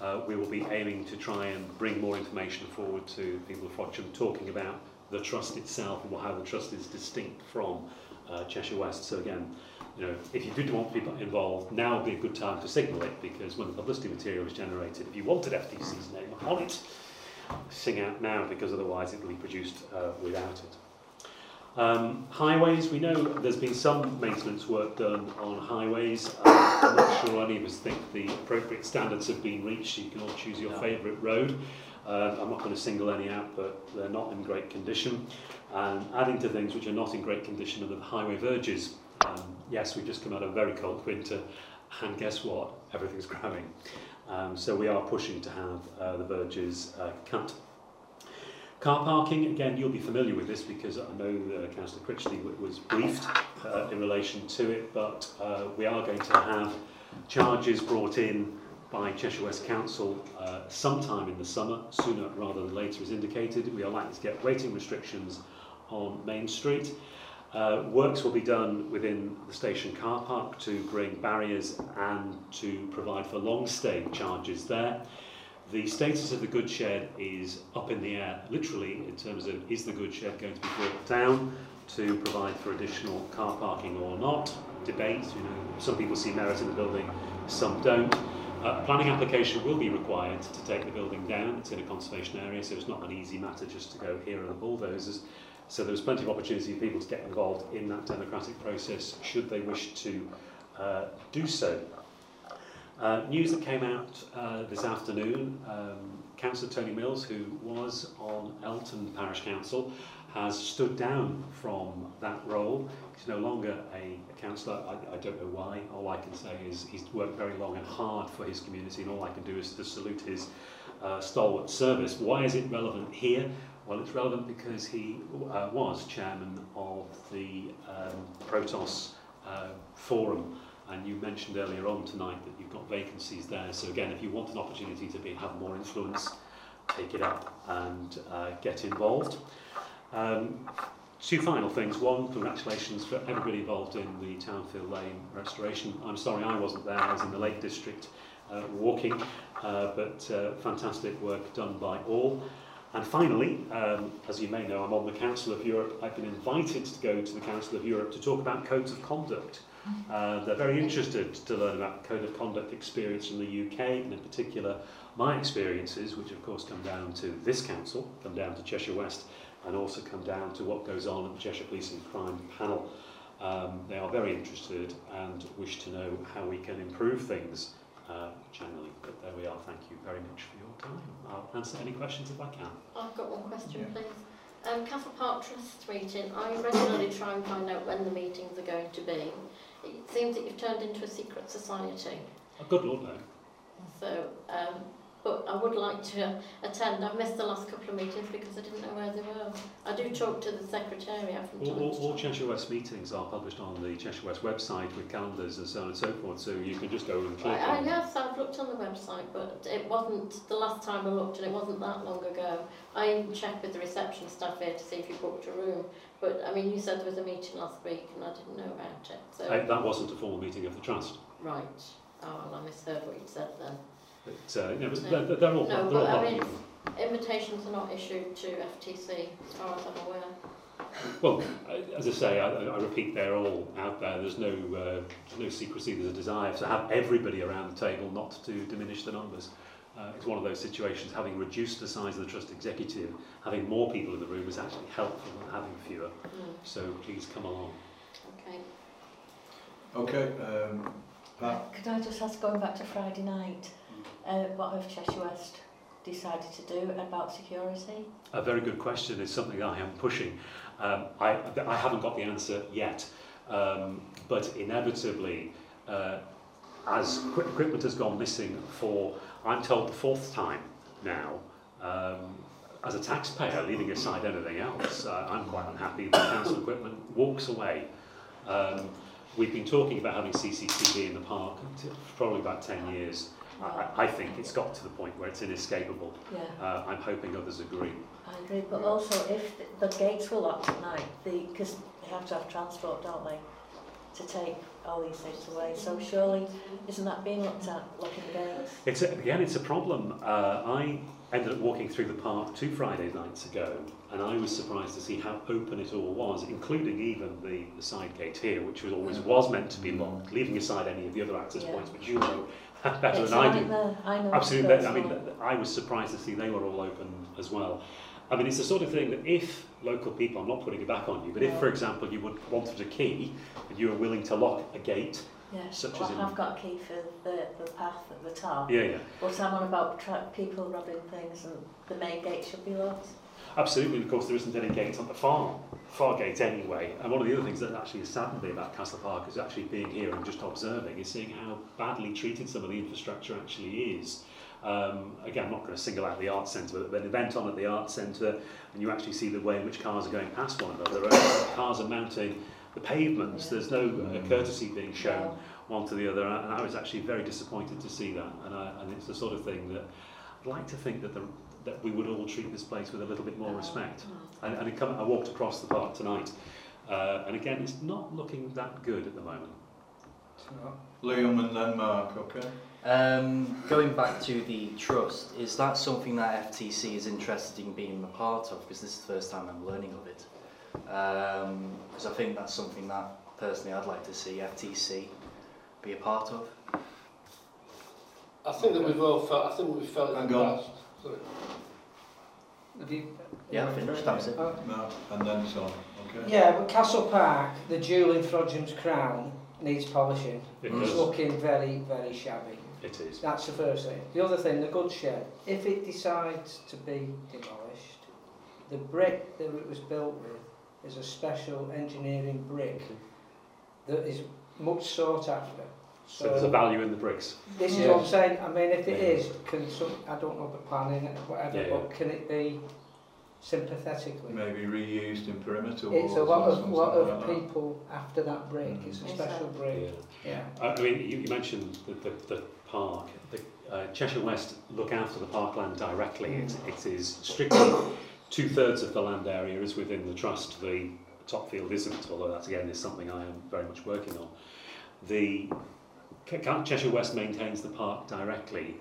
uh, we will be aiming to try and bring more information forward to people of Frodsham, talking about the trust itself and how the trust is distinct from uh, Cheshire West. So again, you know, if you did want people involved, now would be a good time to signal it because when the publicity material was generated, if you wanted FTC's name on it, sing out now because otherwise it will be produced uh, without it. Um, highways, we know there's been some maintenance work done on highways. Um, I'm not sure any of us think the appropriate standards have been reached. You can all choose your favourite road. Uh, I'm not going to single any out, but they're not in great condition. And adding to things which are not in great condition are the highway verges. Um, yes, we've just come out of a very cold winter, and guess what? Everything's growing. Um, so we are pushing to have uh, the verges uh, cut. Car parking, again, you'll be familiar with this because I know uh, Councillor Critchley was briefed uh, in relation to it, but uh, we are going to have charges brought in by Cheshire West Council uh, sometime in the summer, sooner rather than later as indicated. We are likely to get waiting restrictions on Main Street. Uh, works will be done within the station car park to bring barriers and to provide for long stay charges there. The status of the goods shed is up in the air, literally, in terms of is the goods shed going to be brought down to provide for additional car parking or not. Debate, you know, some people see merit in the building, some don't. Uh, planning application will be required to take the building down. It's in a conservation area, so it's not an easy matter just to go here are the bulldozers. So there's plenty of opportunity for people to get involved in that democratic process should they wish to uh, do so. Uh, news that came out uh, this afternoon, um, Councillor Tony Mills, who was on Elton Parish Council, has stood down from that role. He's no longer a, a councillor. I, I don't know why. All I can say is he's worked very long and hard for his community, and all I can do is to salute his uh, stalwart service. Why is it relevant here? Well, it's relevant because he uh, was chairman of the um, Protos uh, Forum, and you mentioned earlier on tonight that you've got vacancies there. So again, if you want an opportunity to be, have more influence, take it up and uh, get involved. Um, two final things. One, congratulations for everybody involved in the Townfield Lane restoration. I'm sorry I wasn't there. I was in the Lake District uh, walking, uh, but uh, fantastic work done by all. And finally, um, as you may know, I'm on the Council of Europe. I've been invited to go to the Council of Europe to talk about codes of conduct. Uh, they're very interested to learn about code of conduct experience from the UK, and in particular, my experiences, which of course come down to this council, come down to Cheshire West, and also come down to what goes on at the Cheshire Police and Crime panel. Um, they are very interested and wish to know how we can improve things uh, generally. But there we are. Thank you very much for your time. I'll answer any questions if I can. I've got one question, Yeah. please. Um, Castle Park Trust meeting, I regularly try and find out when the meetings are going to be. It seems that you've turned into a secret society. Oh, good Lord, no. So, um, but I would like to attend. I've missed the last couple of meetings because I didn't know where they were. I do talk to the secretariat from All, time all, all. Cheshire West meetings are published on the Cheshire West website with calendars and so on and so forth, so you can just go and click I, I, on yes, I've looked on the website, but it wasn't the last time I looked, and it wasn't that long ago. I even checked with the reception staff here to see if you booked a room. But I mean, you said there was a meeting last week, and I didn't know about it. So Uh, that wasn't a formal meeting of the Trust. right. Oh, well, I misheard what you said then. But, uh, no, but No. they're, they're all, No, they're all I public. mean, invitations are not issued to FTC, as far as I'm aware. Well, as I say, I, I repeat, they're all out there. There's no, uh, no secrecy. There's a desire to have everybody around the table, not to diminish the numbers. Uh, it's one of those situations, having reduced the size of the trust executive, having more people in the room is actually helpful than having fewer. Mm. So please come along. Okay. Okay, um, Pat? Could I just ask, going back to Friday night, uh, what have Cheshire West decided to do about security? A very good question. It's something I am pushing. Um, I, I haven't got the answer yet, um, but inevitably, uh, as equipment has gone missing for, I'm told, the fourth time now, um, as a taxpayer, leaving aside anything else, uh, I'm quite unhappy that council equipment walks away. Um, we've been talking about having CCTV in the park for probably about 10 years. I, I think it's got to the point where it's inescapable. Yeah. Uh, I'm hoping others agree. I agree, but also if the, the gates were locked at night, because they have to have transport, don't they, to take all these things away. So surely, isn't that being looked at, locking the gates? It's a, again, it's a problem. Uh, I ended up walking through the park two Friday nights ago, and I was surprised to see how open it all was, including even the, the side gate here, which was always was meant to be locked, leaving aside any of the other access Yeah. points, which you know better It's than I do. I know. Absolutely. I mean. I was surprised to see they were all open as well. I mean, it's the sort of thing that if local people, I'm not putting it back on you, but if, for example, you would wanted a key and you were willing to lock a gate, Yeah, such well, as in- I have got a key for the, the path at the top. Yeah, yeah. But I'm on about tra- people robbing things and the main gate should be locked. Absolutely, of course, there isn't any gate on the far, far gate anyway. And one of the other things that actually has saddened me about Castle Park is actually being here and just observing, is seeing how badly treated some of the infrastructure actually is. Um, again, I'm not going to single out the art Centre, but an event on at the art Centre, and you actually see the way in which cars are going past one another. Cars are mounting the pavements. There's no uh, courtesy being shown one to the other, and I was actually very disappointed to see that. And, I, and it's the sort of thing that I'd like to think that the that we would all treat this place with a little bit more respect. And, and come, I walked across the park tonight, uh, and again, it's not looking that good at the moment. Liam and then Mark, okay? Um, going back to the trust, is that something that FTC is interested in being a part of? Because this is the first time I'm learning of it. Because I think that's something that personally I'd like to see FTC be a part of. I think that we've all felt, I think we've felt in Hang the on. Sorry. Have you... Yeah, I think it. Oh. No, and then so, okay. Yeah, but Castle Park, the jewel in Frodshams crown, needs polishing. It it's does. looking very, very shabby. It is. That's the first thing. The other thing, the goods shed, if it decides to be demolished, the brick that it was built with is a special engineering brick that is much sought after. So there's a value in the bricks. This is Yes. what I'm saying. I mean, if it Yeah. is, can some, I don't know the planning and whatever, Yeah, yeah. but can it be sympathetically? Maybe reused in perimeter It's a lot of lot of like that. people after that break. It's a special that- break. Yeah. I, I mean, you, you mentioned the, the, the park. The, uh, Cheshire West look after the parkland directly. It, it is strictly two thirds of the land area is within the trust. The top field isn't, although that again is something I am very much working on. The Ch- Ch- Cheshire West maintains the park directly.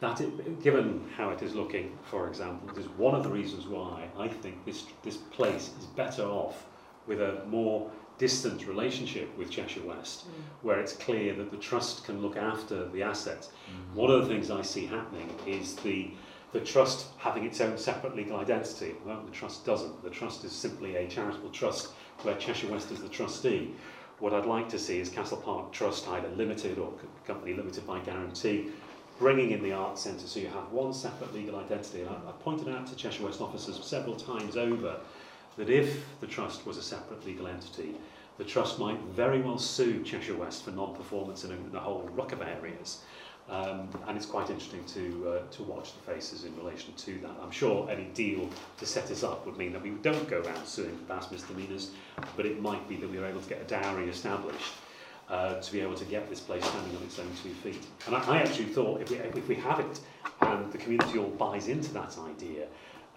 That, it, given how it is looking, for example, is one of the reasons why I think this this place is better off with a more distant relationship with Cheshire West, mm. where it's clear that the trust can look after the assets. Mm. One of the things I see happening is the the trust having its own separate legal identity. Well, the trust doesn't. The trust is simply a charitable trust where Cheshire West is the trustee. What I'd like to see is Castle Park Trust either limited or company limited by guarantee, bringing in the arts centre so you have one separate legal identity. And I, I pointed out to Cheshire West officers several times over that if the trust was a separate legal entity, the trust might very well sue Cheshire West for non-performance in, in the whole ruck of areas. Um, and it's quite interesting to, uh, to watch the faces in relation to that. I'm sure any deal to set us up would mean that we don't go around suing for past misdemeanors, but it might be that we are able to get a dowry established uh, to be able to get this place standing on its own two feet. And I, I actually thought if we, if we have it and the community all buys into that idea,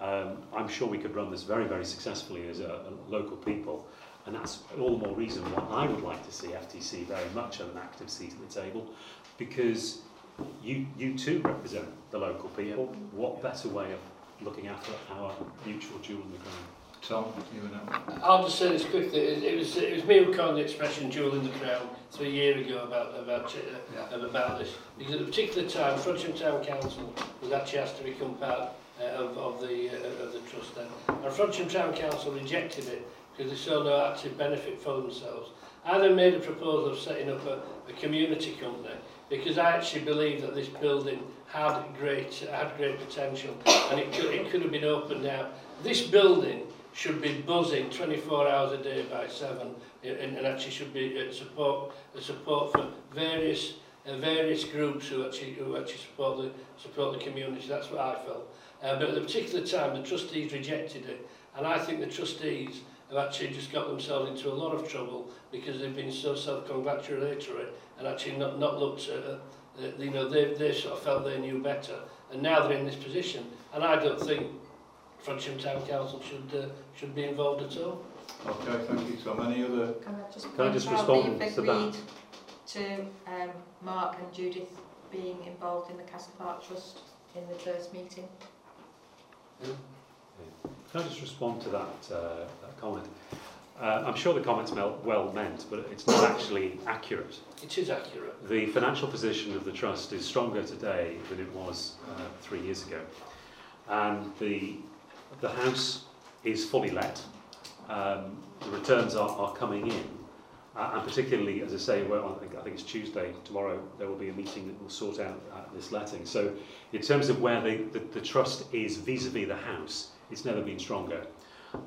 um, I'm sure we could run this very, very successfully as a, a local people. And that's all the more reason why I would like to see FTC very much at an active seat at the table, because you, you too represent the local people. What better way of looking after our mutual jewel in the crown? Tom, you and I. I'll just say this quickly. It, it was it was me who coined the expression "jewel in the crown" three years ago about about uh, yeah. about this because at a particular time, Frodsham Town Council was actually asked to become part uh, of of the uh, of the trust then, and Frodsham Town Council rejected it because they saw no active benefit for themselves. I then made a proposal of setting up a, a community company because I actually believe that this building had great, had great potential and it could, it could have been opened now. This building should be buzzing 24 hours a day by seven and, and actually should be uh, support, uh, support for various uh, various groups who actually, who actually support, the, support the community. That's what I felt. Uh, but at a particular time, the trustees rejected it. And I think the trustees have actually just got themselves into a lot of trouble because they've been so self-congratulatory and actually not, not looked at, uh, you know, they, they sort of felt they knew better. And now they're in this position. And I don't think Frodsham Town Council should, uh, should be involved at all. Okay, thank you, Tom. Any other... Can I just, Can I just respond to that? to um, Mark and Judith being involved in the Castle Park Trust in the first meeting. Hmm? Yeah. Yeah. Can I just respond to that, uh, that comment? Uh, I'm sure the comment's well meant, but it's not actually accurate. It is accurate. The financial position of the trust is stronger today than it was uh, three years ago. And the, the house is fully let. Um, the returns are, are coming in. Uh, and particularly, as I say, well, I think, I think it's Tuesday, tomorrow, there will be a meeting that will sort out uh, this letting. So in terms of where the, the, the trust is vis-a-vis the house, it's never been stronger.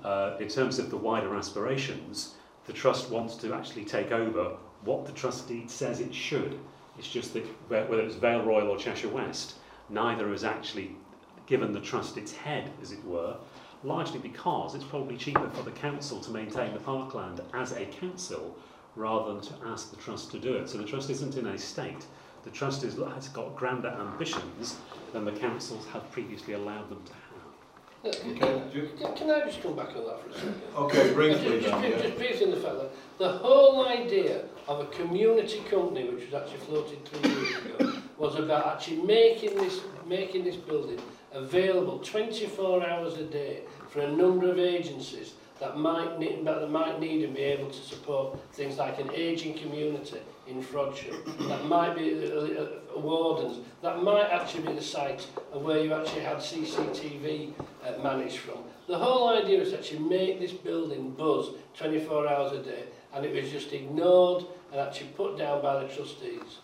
Uh, in terms of the wider aspirations, the trust wants to actually take over what the trust deed says it should. It's just that whether it's Vale Royal or Cheshire West, neither has actually given the trust its head, as it were, largely because it's probably cheaper for the council to maintain the parkland as a council rather than to ask the trust to do it. So the trust isn't in a state. The trust has got grander ambitions than the councils have previously allowed them to have. Uh, Can, can, can I just come back on that for a second? Okay, briefly Just, just, yeah. just briefly the fact that the whole idea of a community company, which was actually floated three years ago, was about actually making this, making this building available 24 hours a day for a number of agencies that might need, that might need and be able to support things like an ageing community in Frodsham, that might be uh, uh, uh, wardens, that might actually be the site of where you actually had CCTV uh, managed from. The whole idea is actually make this building buzz 24 hours a day, and it was just ignored and actually put down by the trustees.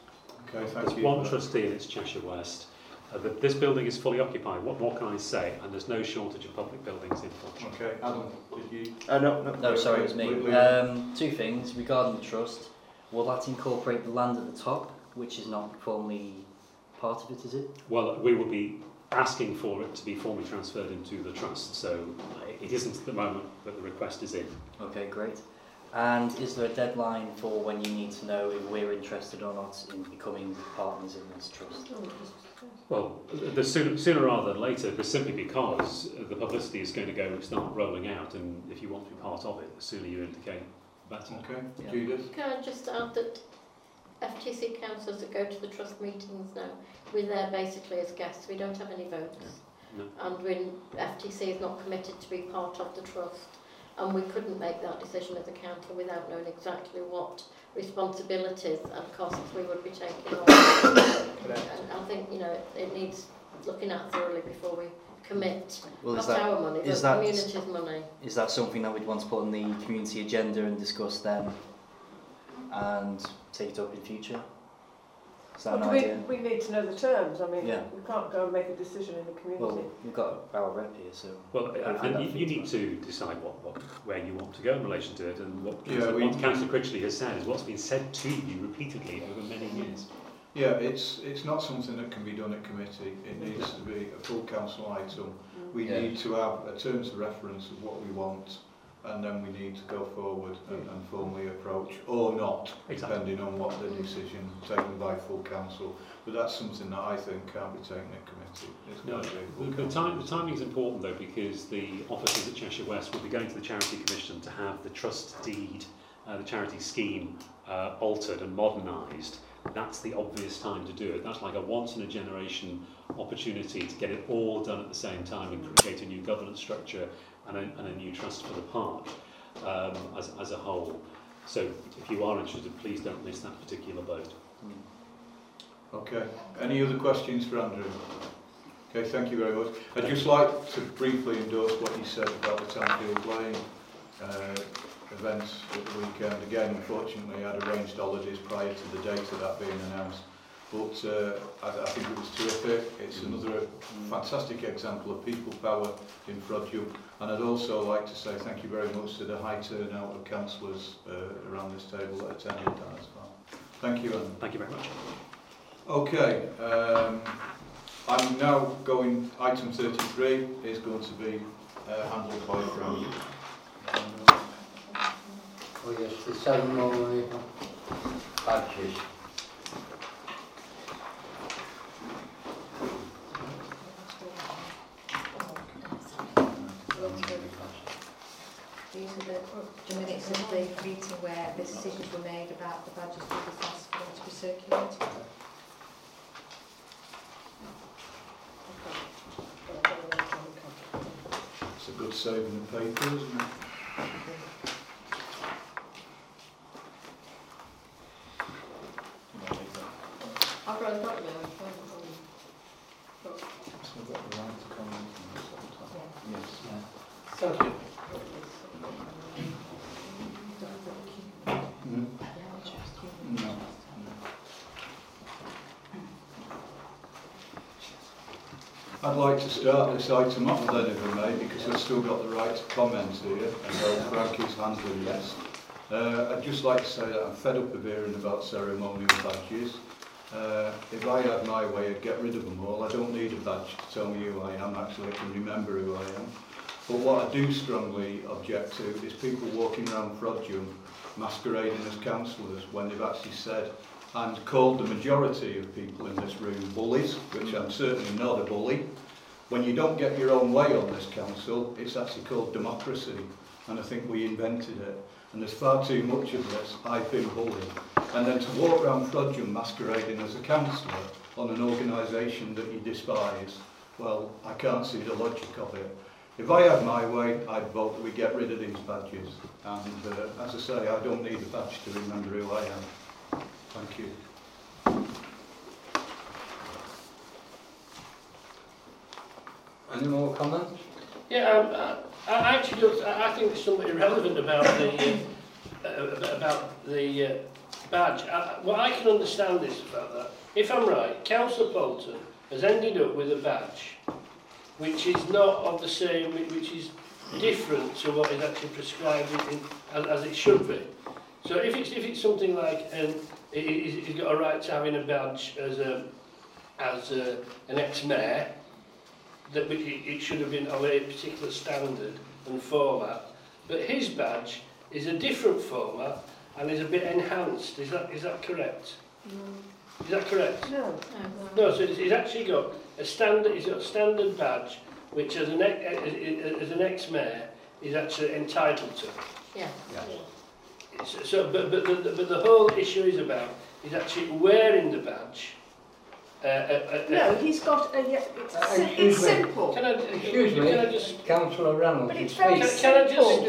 Okay, thank There's you. one trustee and it's Cheshire West. Uh, the, this building is fully occupied. What more can I say? And there's no shortage of public buildings in Frodsham. Okay, Adam, did you? Uh, no, no. No, sorry, it was me. Wait, wait. Um, two things regarding the trust. Will that incorporate the land at the top, which is not formally part of it, is it? Well, we will be asking for it to be formally transferred into the trust. So it isn't at the moment that the request is in. Okay, great. And is there a deadline for when you need to know if we're interested or not in becoming partners in this trust? Well, the sooner, sooner rather than later, but simply because the publicity is going to go start rolling out, and if you want to be part of it, the sooner you indicate, the better. Okay, Yeah. Judith? Can I just add that FTC councillors that go to the trust meetings now, we're there basically as guests, we don't have any votes. No. And when FTC is not committed to be part of the trust, and we couldn't make that decision as a council without knowing exactly what responsibilities and costs we would be taking on. and, I think, you know, it, it needs looking at thoroughly before we commit. Well, Not that, our money, but that, community's money. Is that something that we'd want to put on the community agenda and discuss then and take it up in future? Is that Well, an idea? we, we need to know the terms. I mean, Yeah. we can't go and make a decision in the community. Well, we've got our rep here, so... Well, hopefully and you, you need to decide what, what, where you want to go in relation to it, and what, Yeah, we- what Councillor Critchley has said is what's been said to you repeatedly over many years. Yeah, it's, it's not something that can be done at committee. It needs to be a full council item. We Yeah. need to have a terms of reference of what we want, and then we need to go forward and, and formally approach, or not, exactly. depending on what the decision taken by full council. But that's something that I think can't be taken at committee. It's no, the, the, time, the timing is important though because the officers at Cheshire West will be going to the Charity Commission to have the trust deed, uh, the charity scheme uh, altered and modernised. That's the obvious time to do it. That's like a once in a generation opportunity to get it all done at the same time and create a new governance structure and a, and a new trust for the park um, as, as a whole. So if you are interested, please don't miss that particular vote. Okay. Any other questions for Andrew? Okay, thank you very much. I'd just like to briefly endorse what you said about the Townfield Lane uh, events at the weekend. Again, unfortunately, I'd arranged holidays prior to the date of that being announced. But uh, I, I think it was terrific. It's another fantastic example of people power in Frodsham. And I'd also like to say thank you very much to the high turnout of councillors uh, around this table that attended that as well. Thank you, Anne. Thank you very much. Okay, um, I'm now going, item 33 is going to be uh, handled by Frank. Oh yes, the ceremony badges. These are the, the minutes of the meeting where the decisions were made about the badges being asked for them to be circulated. It's a good saving of paper, isn't it? I've got a document. So I've got the right to comment on this sometime. Yes. Thank you. Mm. No. I'd like to start this item off then, if I may, because I've still got the right to comment here, and so Frank is handling this. Uh, I'd just like to say that I'm fed up of hearing about ceremonial badges. Uh, if I had my way, I'd get rid of them all. I don't need a badge to tell me who I am, actually, I can remember who I am. But what I do strongly object to is people walking around Frodsham masquerading as councillors when they've actually said and called the majority of people in this room bullies, which I'm certainly not a bully. When you don't get your own way on this council, it's actually called democracy, and I think we invented it. And there's far too much of this, I've been bullied. And then to walk around Fludgeon masquerading as a councillor on an organisation that you despise, well, I can't see the logic of it. If I had my way, I'd vote that we get rid of these badges. And uh, as I say, I don't need a badge to remember who I am. Thank you. Any more comments? Yeah, um, I, I actually don't, I, think there's something irrelevant about the, uh, uh, about the uh, badge. I, what I can understand is about that. If I'm right, Councillor Bolton has ended up with a badge which is not of the same, which is different to what is actually prescribed in, as, as it should be. So if it's, if it's something like, um, he- he- he's got a right to having a badge as, a, as a, an ex-mayor, that we- it, it should have been of a particular standard and format. But his badge is a different format and is a bit enhanced. Is that, is that correct? Is that correct? No. No, so it's, it's actually got a standard, it's got a standard badge, which as an, ex- as an ex-mayor is actually entitled to. Yeah. So, so but, but, the, but the whole issue is about, is actually wearing the badge. Uh, uh, uh, No, he's got a, yeah, it's, Uh, si- it's me. simple. Can I, Excuse can I just, Councillor Reynolds. But it's very speak. can, can I just,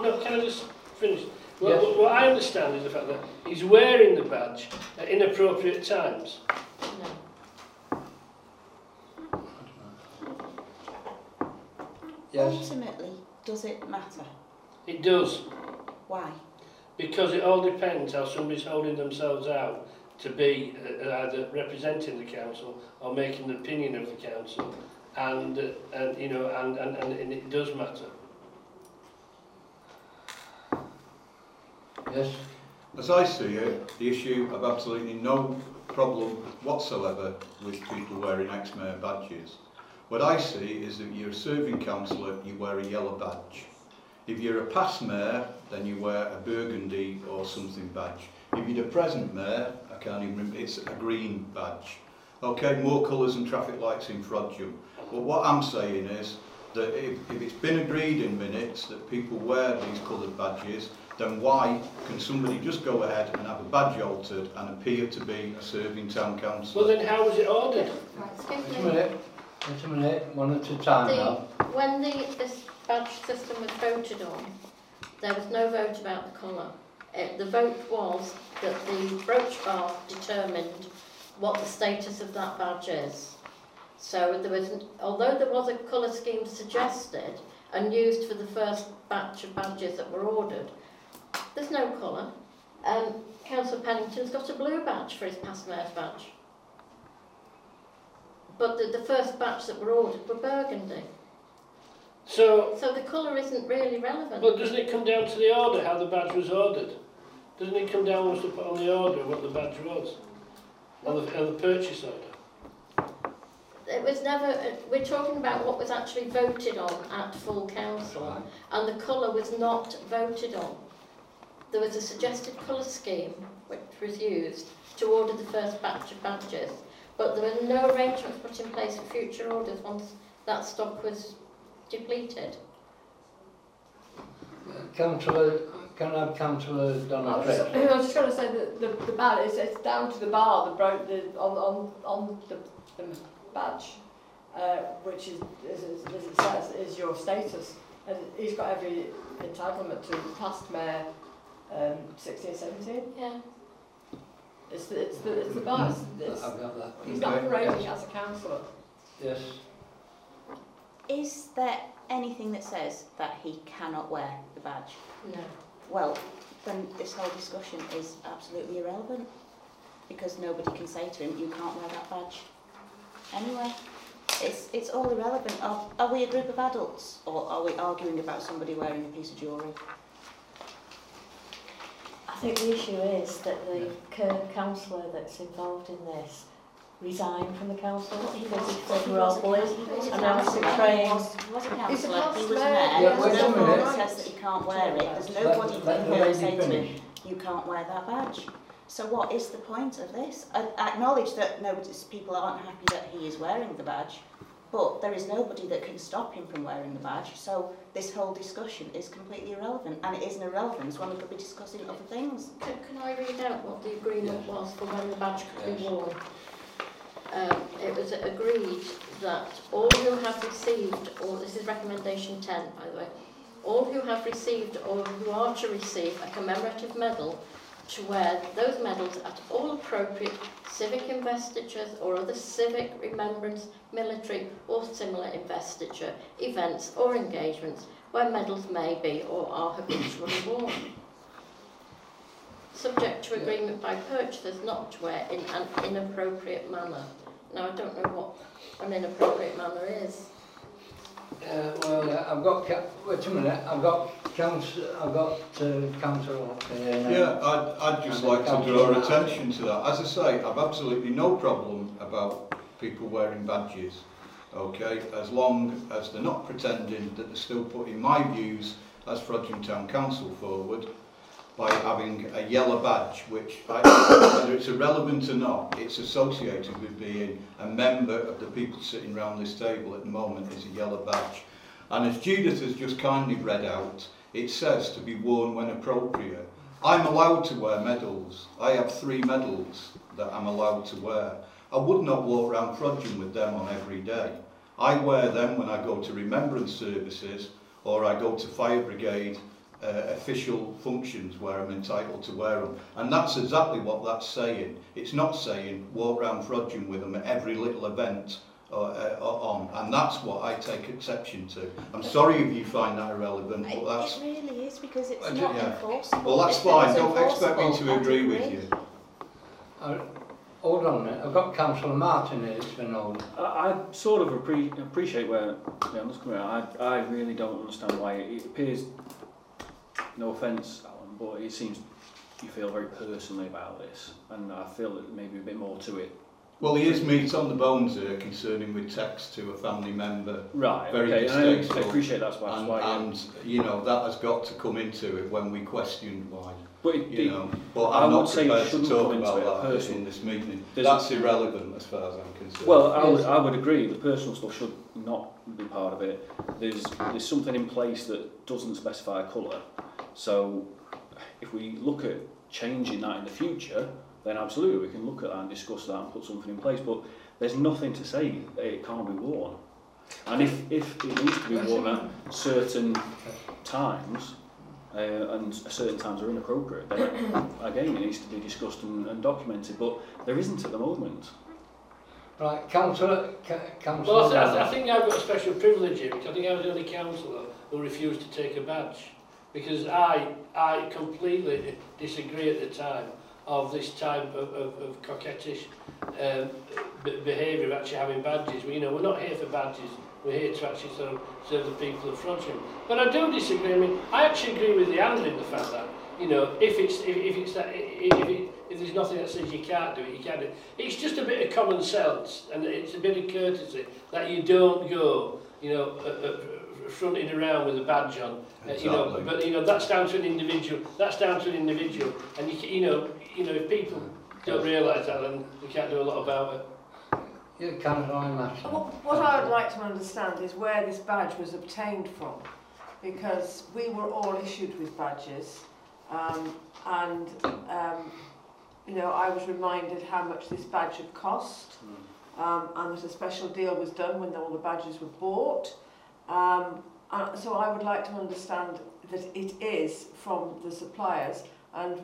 no, can I just finish? Well, Yes. what, what I understand is the fact that he's wearing the badge at inappropriate times. No. Yes. Ultimately, does it matter? It does. Why? Because it all depends how somebody's holding themselves out to be uh, either representing the council or making the opinion of the council. And, uh, and you know, and, and, and, and it does matter. Yes. As I see it, the issue of absolutely no problem whatsoever with people wearing ex-mayor badges. What I see is that you're a serving councillor, you wear a yellow badge. If you're a past mayor, then you wear a burgundy or something badge. If you're the present mayor, I can't even remember, it's a green badge. Okay, more colours and traffic lights in Frodsham. But what I'm saying is that if, if it's been agreed in minutes that people wear these coloured badges, then why can somebody just go ahead and have a badge altered and appear to be a serving town councillor? Well, then how was it ordered? Right, excuse Just a minute. Just a minute. One at a time The, now. when the, this, badge system was voted on, there was no vote about the colour. It, the vote was that the brooch bar determined what the status of that badge is. So there was, although there was a colour scheme suggested and used for the first batch of badges that were ordered, there's no colour. Um, Councillor Pennington's got a blue badge for his past mayor's badge. But the, the first batch that were ordered were burgundy. So, So the colour isn't really relevant. but doesn't it come down to the order, how the badge was ordered? Doesn't it come down to put on the order what the badge was? On the, on the purchase order? It was never, uh, we're talking about what was actually voted on at full council, and the colour was not voted on. There was a suggested colour scheme which was used to order the first batch of badges, but there were no arrangements put in place for future orders once that stock was depleted. Councillor, can I have Councillor I was Donald just, I was just going to say that the, the badge, it's, it's down to the bar, the, bro, the on, on, on the, the badge, uh, which is, is, is, as it says, is your status. And he's got every entitlement to past mayor um, 16, 17. Yeah. It's the, it's the, it's the bar. It's, it's, I've got that. he's not Okay, operating yes. as a councillor. Yes. Is there anything that says that he cannot wear the badge? No. Well, then this whole discussion is absolutely irrelevant because nobody can say to him, you can't wear that badge. Anyway, it's, it's all irrelevant. Are, are we a group of adults or are we arguing about somebody wearing a piece of jewellery? I think the issue is that the c- councillor that's involved in this resigned from the council because he said we're all bullies and now he's betraying. He was, he was a councillor, he was mayor. mayor. Yeah, There's wait no a minute. that says that he can't wear it. There's nobody let can the here lady say to him, you can't wear that badge. So what is the point of this? I I acknowledge that nobody's, people aren't happy that he is wearing the badge, but there is nobody that can stop him from wearing the badge. So this whole discussion is completely irrelevant, and it is an irrelevance when we could be discussing other things. Can, can I read out what the agreement Yes. was for when the badge could be worn? Um, it was agreed that all who have received, or this is recommendation 10 by the way, all who have received or who are to receive a commemorative medal to wear those medals at all appropriate civic investitures or other civic remembrance, military or similar investiture, events or engagements where medals may be or are habitually worn. Subject to agreement by purchasers not to wear in an inappropriate manner. Now, I don't know what an inappropriate manner is. Uh, well, Yeah, I've got, ca- wait a minute, I've got council, I've got uh, councillor uh, Yeah, I'd, I'd just like to draw Martin. attention to that. As I say, I've absolutely no problem about people wearing badges, okay, as long as they're not pretending that they're still putting my views as Frodsham Town Council forward by having a yellow badge, which, I, whether it's irrelevant or not, it's associated with being a member of the people sitting around this table at the moment is a yellow badge. And as Judith has just kindly read out, it says to be worn when appropriate. I'm allowed to wear medals. I have three medals that I'm allowed to wear. I would not walk around Frodsham with them on every day. I wear them when I go to remembrance services or I go to fire brigade uh, official functions where I'm entitled to wear them. And that's exactly what that's saying. It's not saying walk around Frodsham with them at every little event or, uh, or on. And that's what I take exception to. I'm sorry if you find that irrelevant, but that's... it really is because it's I not yeah. enforceable. Well, that's If fine. Don't expect me to agree with you. Uh, hold on a minute, I've got councillor Martin here, it's been old. I, I sort of appre- appreciate where Leanne's coming from. I, I really don't understand why it, it appears, no offence, Alan, but it seems you feel very personally about this, and I feel that maybe a bit more to it. Well, he is meat on the bones here concerning with text to a family member. Right, Very okay, and I. I appreciate that's why. And, why and, you know, that has got to come into it when we question why. But it, You it- know, but I I'm would not say it prepared to shouldn't talk come into about it, that personal. in this meeting. There's- That's irrelevant as far as I'm concerned. Well, I would, I would agree. The personal stuff should not be part of it. There's there's something in place that doesn't specify colour. So if we look at changing that in the future, then absolutely we can look at that and discuss that and put something in place. But there's nothing to say it can't be worn. And if, if it needs to be worn at certain times, uh, and certain times are inappropriate, then again it needs to be discussed and, and documented. But there isn't at the moment. Right, councillor, Ca- councillor. Well, I, th- I, th- I Mellor. think I've got a special privilege here because I think I was the only councillor who refused to take a badge because I, I completely disagree at the time of this type of, of, of coquettish um, behaviour of actually having badges. We, you know, we're not here for badges. We're here to actually of serve the people of Frodsham. But I do disagree. I mean, I actually agree with Leandro in the fact that you know, if it's if, if it's that if, it, if there's nothing that says you can't do it, you can't do it. It's just a bit of common sense and it's a bit of courtesy that you don't go, you know, uh, uh, fronting around with a badge on. Uh, you know, but you know that's down to an individual. That's down to an individual, and you you know you know if people don't realise that, then we can't do a lot about it. Yeah, councillor Matt. What, what I would like to understand is where this badge was obtained from, because we were all issued with badges, um, and um, you know I was reminded how much this badge had cost, um, and that a special deal was done when all the badges were bought. Um, uh, so I would like to understand that it is from the suppliers and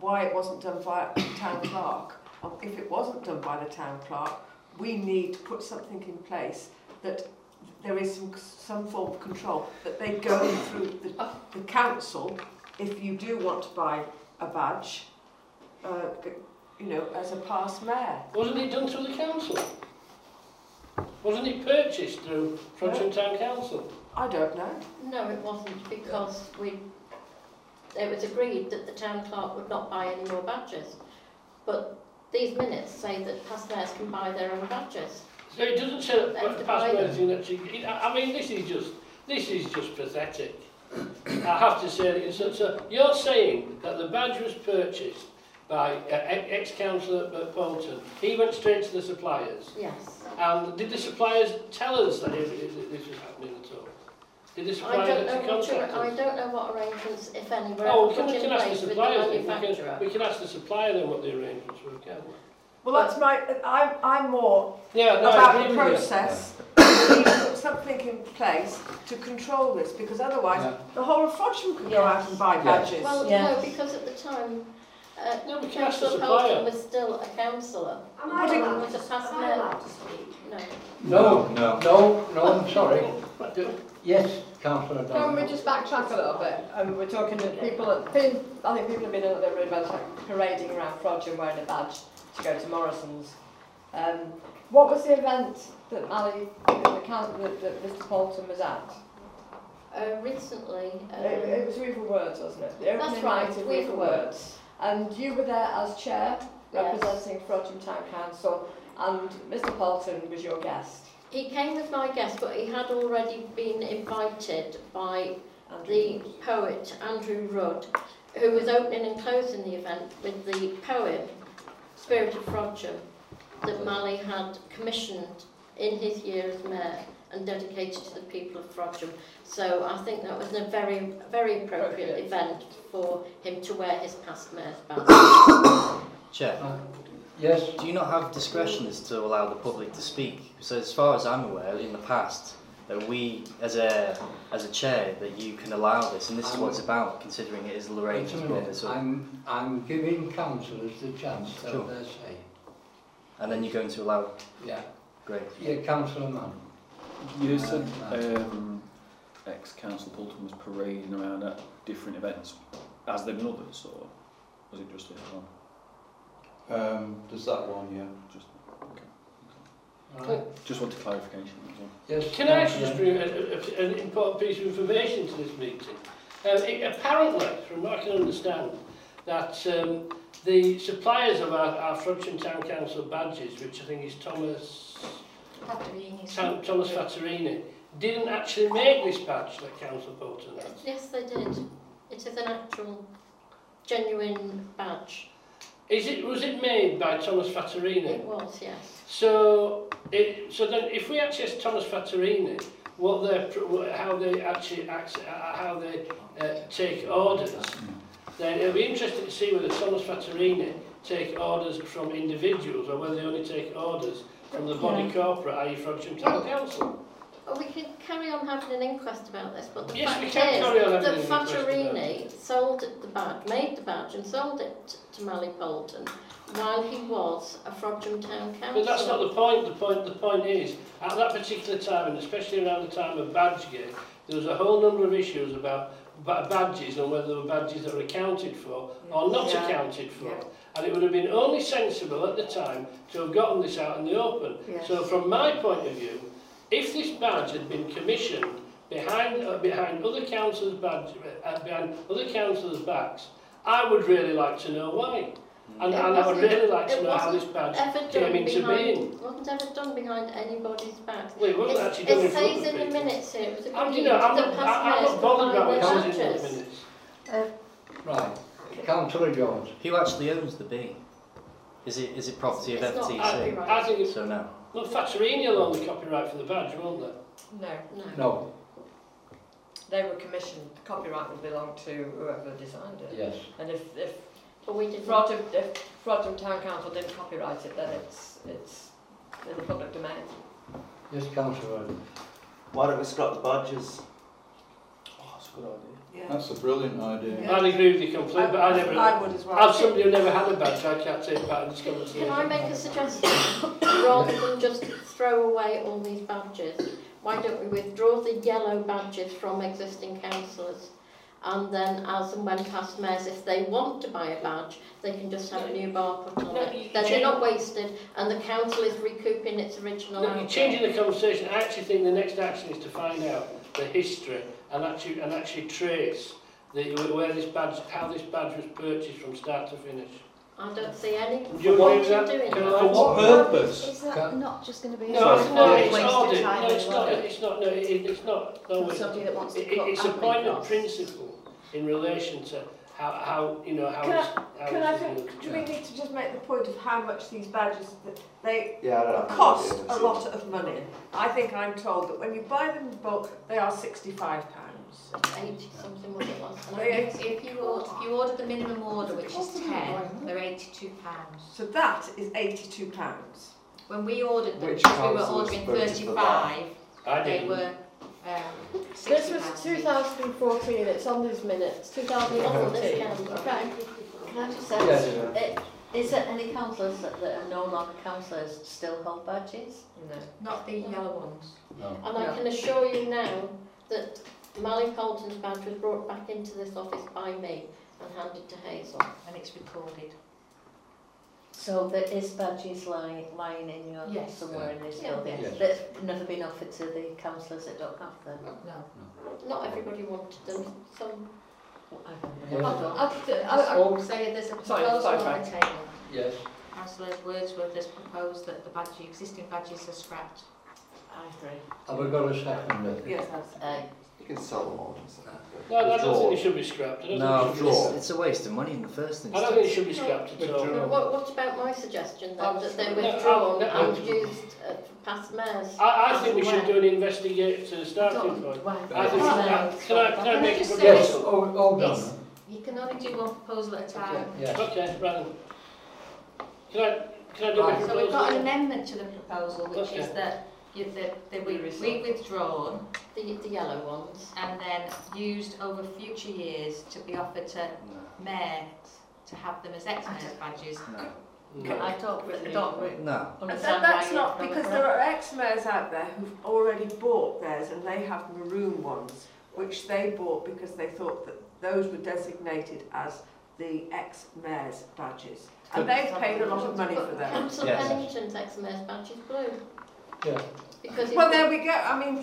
why it wasn't done by the town clerk. And if it wasn't done by the town clerk, we need to put something in place that there is some, some form of control, that they go through the, the council if you do want to buy a badge, uh, you know, as a past mayor. Wasn't it done through the council? Wasn't it purchased through Frodsham Town Council? I don't know. No, it wasn't because we, it was agreed that the town clerk would not buy any more badges. But these minutes say that past can buy their own badges. So it doesn't say that They have the to past buy them. mayor's actually. I I mean, this is just this is just pathetic. I have to say. So, so you're saying that the badge was purchased by uh, ex councillor Bolton. He went straight to the suppliers. Yes. And did the suppliers tell us that it, it, this was happening at all? Did the I don't know actually what, I don't know what arrangements, if any, were Oh, ever we can, we can ask the place with the We manufacturer. can, we can ask the supplier then what the arrangements were. Can't we? Well, that's my. I'm, I'm more Yeah, no, I about the process. we need to put something in place to control this, because otherwise Yeah. the whole of Frodsham could go out and buy badges. Well, Yeah. no, because at the time, uh, No, we can ask the Councillor supplier. Bolton was still a councillor. Am I He allowed was a past Am I mayor. allowed to speak? No. No, No. no, no, I'm sorry. Yes, councillor Can Donovan. we just backtrack a little bit? Um, we're talking to people, I think people have been a little bit rude about like, parading around Frodsham wearing a badge to go to Morrison's. Um, what was the event that Mally, the count, that, that Mr Bolton was at? Uh, recently, um, it, it was Weaver Words, wasn't it? The That's opening right, night of Weaver Weaver Words. And you were there as chair, representing Frodsham Town Council, and Mr Bolton was your guest. he came as my guest, but he had already been invited by Andrew the Wood. poet Andrew Rudd, who was opening and closing the event with the poem Spirit of Frodsham that Mally had commissioned in his year as mayor and dedicated to the people of Frodsham. So I think that was a very, very appropriate Appropriate. event for him to wear his past mayor's badge. Chair, Uh, Yes, do you not have discretion as to allow the public to speak? So as far as I'm aware, in the past, that we, as a as a chair, that you can allow this, and this is what it's about, considering it is Lorraine who's brought this up. I'm, I'm giving councillors the chance to Sure. have their say. And then you're going to allow... Yeah, Great. yeah, councillor Mann. You said um, ex-council Bolton was parading around at different events. Has there been others, or was it just this one? Um, there's that one, yeah. Just, Right. just wanted clarification. Yes, Can I actually just bring a, a, an important piece of information to this meeting? Um, it, apparently, from what I can understand, that um, the suppliers of our, our Frodsham Town Council badges, which I think is Thomas Tam, Thomas Fattorini, didn't actually make this badge that Council Bolton has. Yes, they did. It is an actual, genuine badge. Is it, was it made by Thomas It Fattorini? was, yes. So, it, so then if we ask Thomas Fattorini what they how they actually act, uh, how they uh, take orders, then it'll be interesting to see whether Thomas Fattorini take orders from individuals or whether they only take orders from the body corporate, i.e. Frodsham Town Council. Well, we can carry on having an inquest about this, but the Yes, fact we can is carry on having that an inquest Fattorini sold the badge, made the badge and sold it to Mally Bolton while he was a Frodsham Town Councillor. But that's not the point. The point, the point is, at that particular time, and especially around the time of Badgegate, there was a whole number of issues about badges and whether there were badges that were accounted for or not Yeah. accounted for. Yeah. And it would have been only sensible at the time to have gotten this out in the open. Yes. So from my point of view, if this badge had been commissioned behind uh, behind other councillors' badge, uh, behind other councillors' backs, I would really like to know why. Mm. And, It and I would really like to know how this wasn't badge ever done came into behind, being. wasn't ever done behind anybody's back. Well, it wasn't It's- actually done in It front says of in the minutes here, it was I'm, agreed you know, I'm that not, I- I'm not bothered about what comes in the badges. minutes. Uh, right. Councillor Jones. Who actually owns the B? Is it is it property of It's not FTC? copyright. I think it's, So no. well, Fattorini will own the copyright for the badge, won't they? No, No. No. they were commissioned, the copyright will belong to whoever designed it. Yes. And if, if But we didn't. Frodsham, if Frodsham Town Council didn't copyright it, then it's, it's in the public domain. Yes, Councillor. Why don't we scrap the badges? Oh, that's a good idea. That's a brilliant idea. I'd agree with you completely, but I never, I would as well. as somebody who never had a badge, I can't take part in this conversation. Can I make a suggestion? Rather than just throw away all these badges, why don't we withdraw the yellow badges from existing councillors? And then as and when past mayors, if they want to buy a badge, they can just have a new bar put on No, it. you Then they're not wasted and the council is recouping its original No, you're changing the conversation. I actually think the next action is to find out the history and actually and actually trace the, where this badge, how this badge was purchased from start to finish. I don't see any Do you agree point with in that? doing that. For what purpose? Is that Can- not just going to be No, a it's not. It's waste of audit. time No, as it's not. It's not. No, it, it's not. No, For it's, somebody that wants to it, it- it's a point of principle in relation to how, how you know how Can I- it's, how Can it's I think, do we need to just make the point of how much these badges, that they Yeah, I don't have no cost a lot of money? I think I'm told that when you buy them in bulk, they are sixty-five pounds. Eighty something was it last They time? are- If you order, if you order the minimum order, which is ten, they're eighty-two pounds. So that is eighty-two pounds. When we ordered them, Which we were ordering thirty-five, I they didn't. were um, This was pounds. 2014, it's on these minutes, 2014. Okay. Can I just say, Yes. it, is there any councillors that, that are no longer councillors still hold badges? No. Not the yellow ones. No. And I can assure you now that Mally Bolton's badge was brought back into this office by me and handed to Hazel. And it's recorded. So there is badges lying, lying in your, Yes. somewhere in this Yeah. building? Yes. That's never been offered to the councillors that don't have them? No. Not everybody wanted them. Some Yes. I, I, Oh, say there's a proposal sorry, on the sorry. table. Yes. Councillor Wordsworth has proposed that the badge, existing badges are scrapped. I agree. Have we got a second? I? Yes, that's. Uh, You can sell them all. just- No, I don't think it should be scrapped. I don't No, think it should be it's, scrapped. it's a waste of money in the first instance. I instance. don't think it should be scrapped at all. But what, what about my suggestion then, that they're No, no, withdrawn no, and used uh, for past mayors? I, I think we and should do an investigate to start with. point. I think, Well, can I, can can I Can I make a just say Yes, proposal? hold, hold on. It's- You can only do one proposal at a time. Yes. Okay, right. Can I, can I do my Right. So we've got an proposal? amendment to the proposal, which is Okay. that you, that they we, we withdrawn The, the yellow ones. and then used over future years to be offered to mayors to have them as ex-mayors badges. No. I don't, I don't No. Understand that, that's you not, because there are ex-mayors out there who've already bought theirs and they have maroon ones, which they bought because they thought that those were designated as the ex-mayor's badges. And they've paid a lot of money for them. Councillor Yes. Pennington's ex-mayor's badge is blue. Yeah. Because Well, there we go, I mean,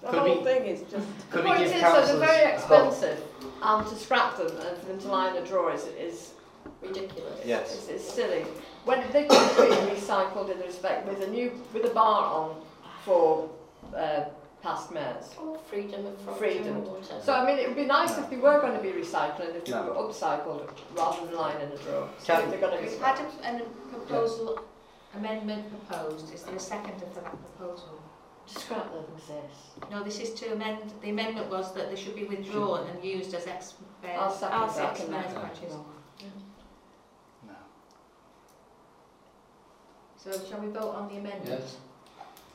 the Could whole we- thing is just... The Could we point give is, so they're councillors... very expensive, and to scrap them and for them to lie in a drawer is, is, ridiculous. Yes. is, is silly. When they could be recycled in respect with a new, with a bar on for uh, past mayors. Or freedom of from Freedom. or whatever. So I mean, it would be nice if they were going to be recycling, if they No. were upcycled rather than lying in a drawer. So Can- if they're going to be We've had a, a proposal, amendment proposed. Is there a seconder for that proposal? To scrap them exist. No, this is to amend, the amendment was that they should be withdrawn and used as ex-mayors, uh, I'll second as that. ex-mayors Yeah. badges. No. So shall we vote on the amendment? Yes.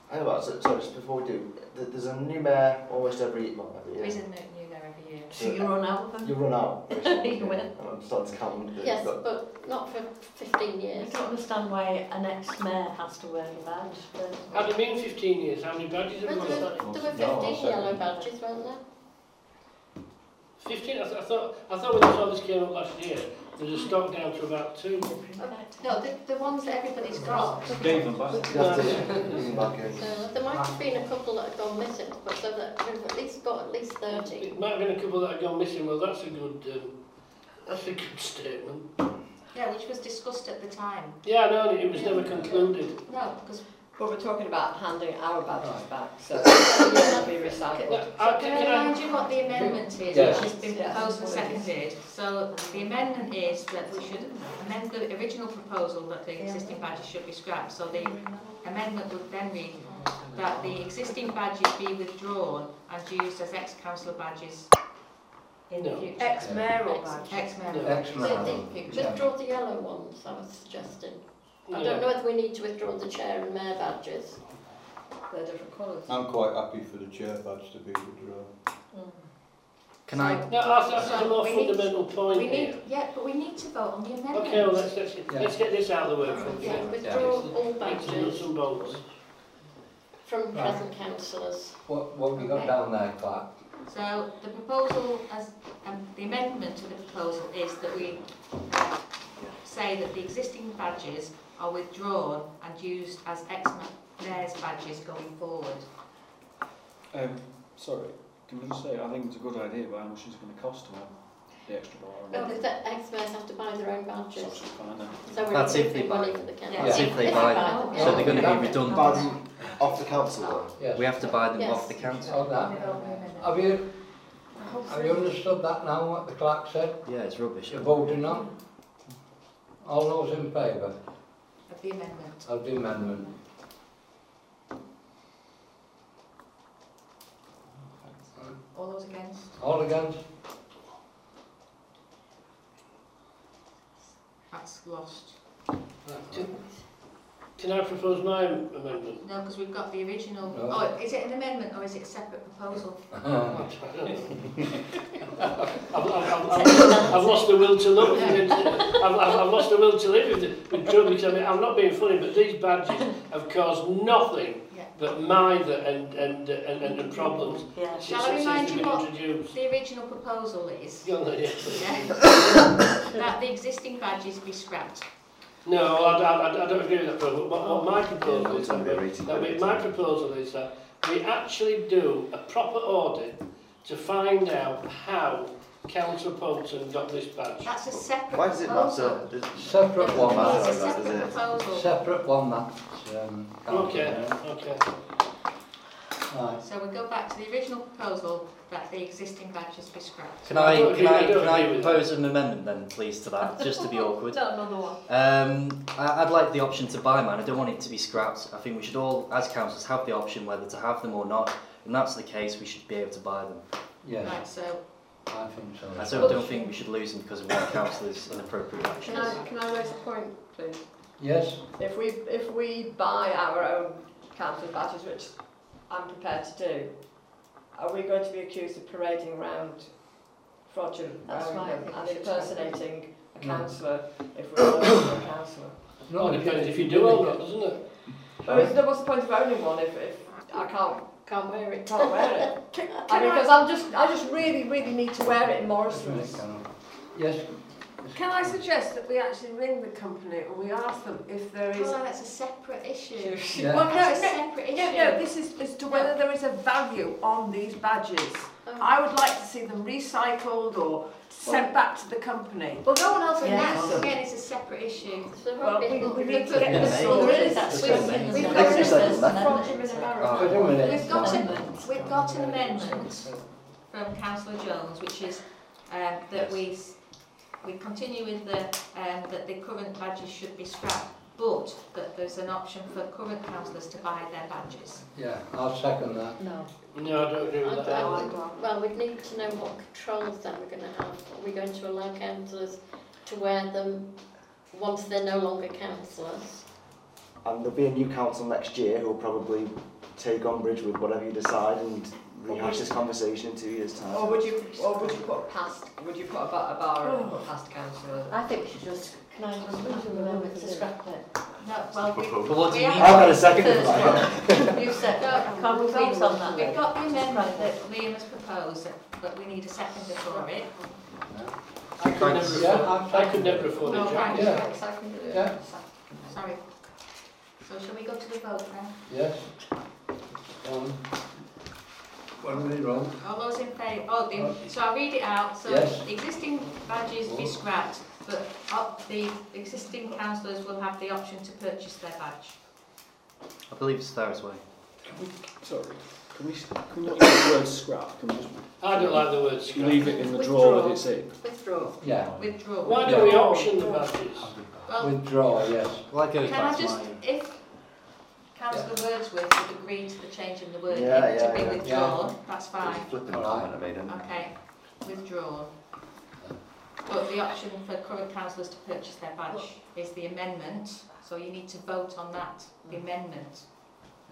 Hang on, so, sorry, just before we do, th- there's a new mayor almost every, well, every There year. is a new there every year. So You run out of them? You run out. basically. You will. And I'm starting to count. Yes, but- but not for 15 years. I don't understand why an ex-mayor has to wear a badge. but- How do you mean 15 years? How many badges have There we got? there were 15 sorry. yellow badges, weren't there? 15? I, th- I thought I thought when this all this came up last year, there was a stock down to about two. No, the, the ones that everybody's got. Gave them back. You have bring them back in. So there might have been a couple that have gone missing, but so that we've at least got at least 30. It might have been a couple that have gone missing. Well, that's a good um, that's a good statement. Yeah, which was discussed at the time. Yeah, no. It was never concluded. No, because But we're talking about handing our badges back, so they'll be recycled. Uh, So can I can I- remind you what the amendment is, Yes. which has been proposed and seconded? So the amendment is that we should amend the original proposal that the existing badges should be scrapped. So the amendment would then read that the existing badges be withdrawn and used as ex-councillor badges in the No. future. Ex-mayoral Ex- badges. Ex-mayoral No. badges Ex-mayoral. in the future. Withdraw the yellow ones, I was suggesting. I don't know whether we need to withdraw the chair and mayor badges. They're different colours. I'm quite happy for the chair badge to be withdrawn. Can I? No, that's, that's So a more we need- fundamental point We here. need, yeah, but we need to vote on the amendment. Okay, well let's let's, Yeah. let's get this out of the way first. Yeah, Yeah. withdraw all It's the nuts badges and bolts. from Right. present councillors. What, what have you got down there, clerk? So the proposal, as um, the amendment to the proposal is that we say that the existing badges are withdrawn and used as ex-mayor's badges going forward. Um, sorry, can I just say, I think it's a good idea, but how much is it going to cost to have the extra bar? No, because the ex-mayors have to buy their own It's badges. absolutely fine now. So we're That's if they removing money buy for the council. Yeah. That's if they buy them. So they're going to be redundant. Buy them off the council though. Yes. We have to buy them Yes. off the council. On that. Have you, have you understood that now, what the clerk said? Yeah, it's rubbish. You're voting on? All those in favour Of the amendment. of the amendment? All those against? All against? That's lost. Can, can I propose my am- amendment? No, because we've got the original, No. oh, is it an amendment or is it a separate proposal? Oh. I've, I've, I've, I've, I've lost the will to look. I've, I've, I've lost the will to live with, with trouble because I mean, I'm not being funny, but these badges have caused nothing Yeah. but mither and, and, and, and, and problems Yeah. Shall I remind you what introduced. the original proposal is? Go on yeah. Yeah. That the existing badges be scrapped. No, I, I, I don't agree with oh. that proposal. What, what my proposal yeah, is, that, that we, my proposal is that we actually do a proper audit to find out how Councillor Poulton got this badge. That's a separate Why does it proposal? matter? Does separate one matter. It's a separate proposal. Separate one matter. Um, okay, okay. Right. So we go back to the original proposal that the existing badges be scrapped. Can I I, can I, I can I agree propose an amendment then, please, to that, just to be awkward? Not another one. Um, I, I'd like the option to buy mine. I don't want it to be scrapped. I think we should all, as councillors, have the option whether to have them or not. And that's the case, we should be able to buy them. Yeah, Right, so I think so. I so don't think we should lose them because of one councillor's inappropriate Can actions. I, can I raise a point, please? Yes, If we, if we buy our own council badges, which I'm prepared to do, are we going to be accused of parading around fraudulent That's wearing right, I them think and we should impersonating a No. councillor if we're not a councillor? no, Well, it depends if you do or not, doesn't it? But is- what's the point of owning one if, if I can't, Can't wear it. can't wear it? Can, I mean, because I'm just, I just really, really need to wear it in Morrison's. Yes, can I suggest that we actually ring the company and we ask them if there is... well, that's a separate issue. Yeah. Well, no, That's a no, separate issue. no, no, this is as to whether there is a value on these badges. Oh. I would like to see them recycled or sent back to the company. Well, no one else And can that, again, is a separate issue. So Well, rubbish. we, we need to Yeah, get the maybe. source. There is. That's We've- we've got with- a- with- Fraudulent in America. wait a minute. We've got, a, we've got an amendment from Councillor Jones, which is um, that we s- we continue with the um, that the current badges should be scrapped, but that there's an option for current councillors to buy their badges. yeah, I'll second that. No. No, I don't agree I, with that. I, well, we'd need to know what controls then we're going to have. Are we going to allow councillors to wear them once they're no longer councillors? And there'll be a new council next year who will probably take umbrage with whatever you decide and rehash this conversation in two years' time. Or would you, or would you put Past. Would you put a bar, a bar and put past councillor? I think we should just, can I just make a amendment to scrap it? No, well, we, But what do we you mean? I've got a second First for that. You said, No, can't we we've vote on that We've then? got the amendment that Liam has proposed, it, but we need a seconder for it. I could never Yeah, afford, I could never afford No, a right, job. Yeah. right, it. Yeah. Sorry. So shall we go to the vote now? Yes. Um, what are we wrong? All those in favour, oh, the, uh, so I'll read it out, so Yes. the existing badges be scrapped, but up, the existing councillors will have the option to purchase their badge. I believe it's Sarah's way. Can we, sorry, can we, can we not use the word scrap? Can we just I don't like the word scrap. leave it in the drawer that it's in? Withdraw. Yeah. Withdraw. Why don't we auction the badges? Well, Withdraw, yes. Well, I go can I just, my... if councillor Wordsworth would agree to the change in the wording Yeah, to yeah, be yeah. withdrawn, that's fine. Flipping All comment I made, Okay, withdrawn. But the option for current councillors to purchase their badge is the amendment, so you need to vote on that, the mm. amendment.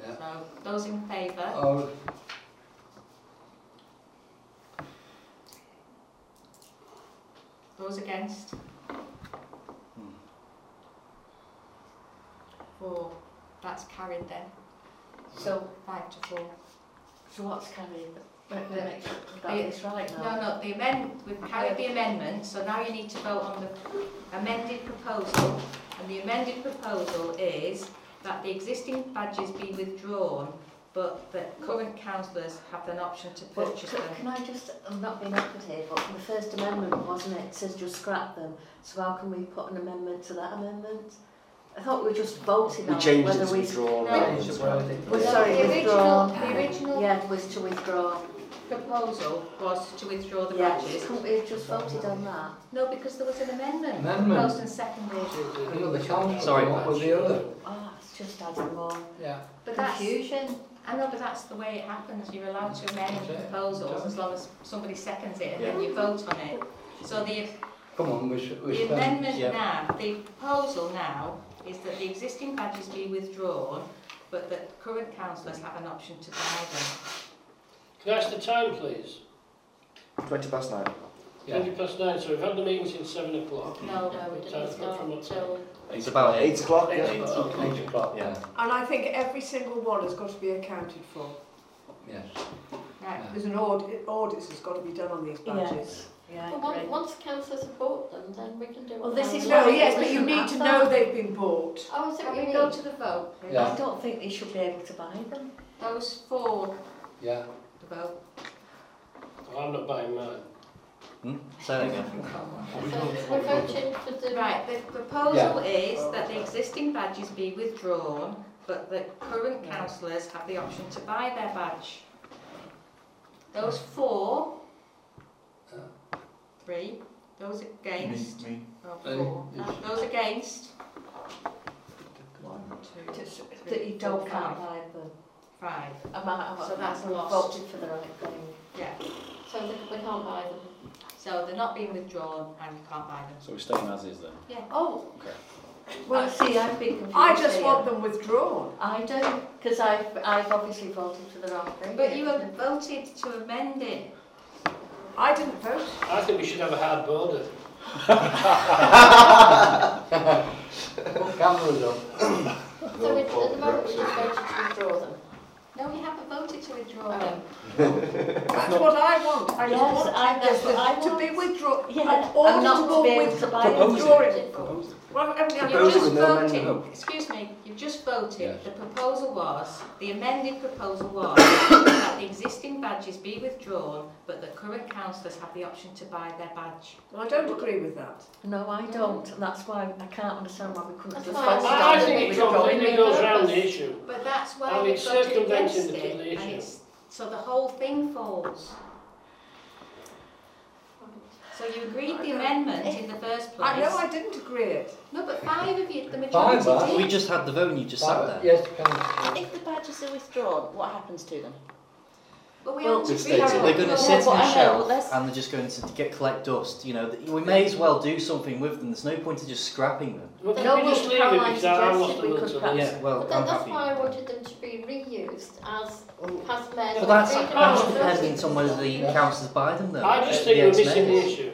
Yeah. So, those in favour? Oh, Those against? Hmm. Four. That's carried then. So, five to four. So what's carried? Let me The- make sure I've got the- this right No, now. no, the amend, we've carried the amendment, so now you need to vote on the amended proposal. And the amended proposal is that the existing badges be withdrawn, but that current councillors have an option to Well, purchase c- them. can I just, I'm not being here, but the first amendment, wasn't it, it says just scrap them, so how can we put an amendment to that amendment? I thought we just voted We on changed it whether to we... withdraw. No. rather than Change the scrap. Well, sorry, the withdraw. original- the original- Yeah, was to withdraw. Proposal was to withdraw the Yeah, badges. couldn't we have just voted on that? No, because there was an amendment, Amendment. proposed and seconded. another council, Sorry, what was the other? Oh, it's just adding more Yeah. But that's, confusion. I know, but that's the way it happens. You're allowed to amend proposals as long as somebody seconds it and then you vote on it. So the Come on, we should, we The spend. amendment yeah. now, the proposal now is that the existing badges be withdrawn, but that current councillors have an option to buy them. Can I ask the time, please? Twenty past nine. Yeah. Twenty past nine, so we've had the meeting since seven o'clock. No, No, we didn't start from what till... It's about eight. Eight o'clock, yeah. Eight o'clock. Yeah. And I think every single one has got to be accounted for. Yes. Right, There's an audit, audits has got to be done on these badges. Yeah, Well, once, once councillors have bought them, then we can do Well, what this they is want. No, yes, but you need to know they've been bought. Oh, is that can we go to the vote? please? Yeah. I don't think they should be able to buy them. Those four, Yeah. the vote. I'm not buying mine. Hmm? Say that again. So we're voting for the... Right, the proposal is that the existing badges be withdrawn, but that current councillors have the option to buy their badge. Those for? Three. Those against? Me, me. Oh, Any- four. Those against? One, two, that you don't can't five. buy them. Five. I might have So that's we lost. voted for the right thing. Yeah. So we can't buy them. So they're not being withdrawn and you can't buy them. So we're staying as is then? Yeah. Oh, Okay. well, see, I've been confused I just here. want them withdrawn. I don't, because I've, I've obviously voted for the wrong thing. But you have voted to amend it. I didn't vote. I think we should have a hard border. Put cameras up. So at the moment, we just voted to withdraw them. No, we haven't voted to withdraw them. That's what I want. I Yes, want I- that's what I to be want. withdrawn. Yeah, an and not to auditable be able with- to buy them. withdrawing. Well, I mean, You've Proposal just with no voted, amendment. excuse me, you've just voted, Yes. the proposal was, the amended proposal was that the existing badges be withdrawn, but that current councillors have the option to buy their badge. Well, I don't agree with that. No, I don't, and that's why I can't understand why we couldn't That's just why I I, I on think it it withdrawing completely goes round the issue. But that's why And we it's voted circumventing against it, and it's, so the whole thing falls. So you agreed the amendment in the first place. I know I didn't agree it. No, but five of you, the Five, majority huh? did. We just had the vote and you just sat there. Yes, councillor. If the badges are withdrawn, what happens to them? But we Well, have They've to stated be they're going to sit on what the I know, shelf and they're just going to get collect dust. You know, we may as well do something with them. There's no point in just scrapping them. Well, No, can we just leave it because I- lost suggested a we could Yeah, well, But then I'm that's happy. why I wanted them to be reused as past mayors. But that's, Freedom that's Houses. dependent on whether the councils buy them, though. I just think we're missing the issue.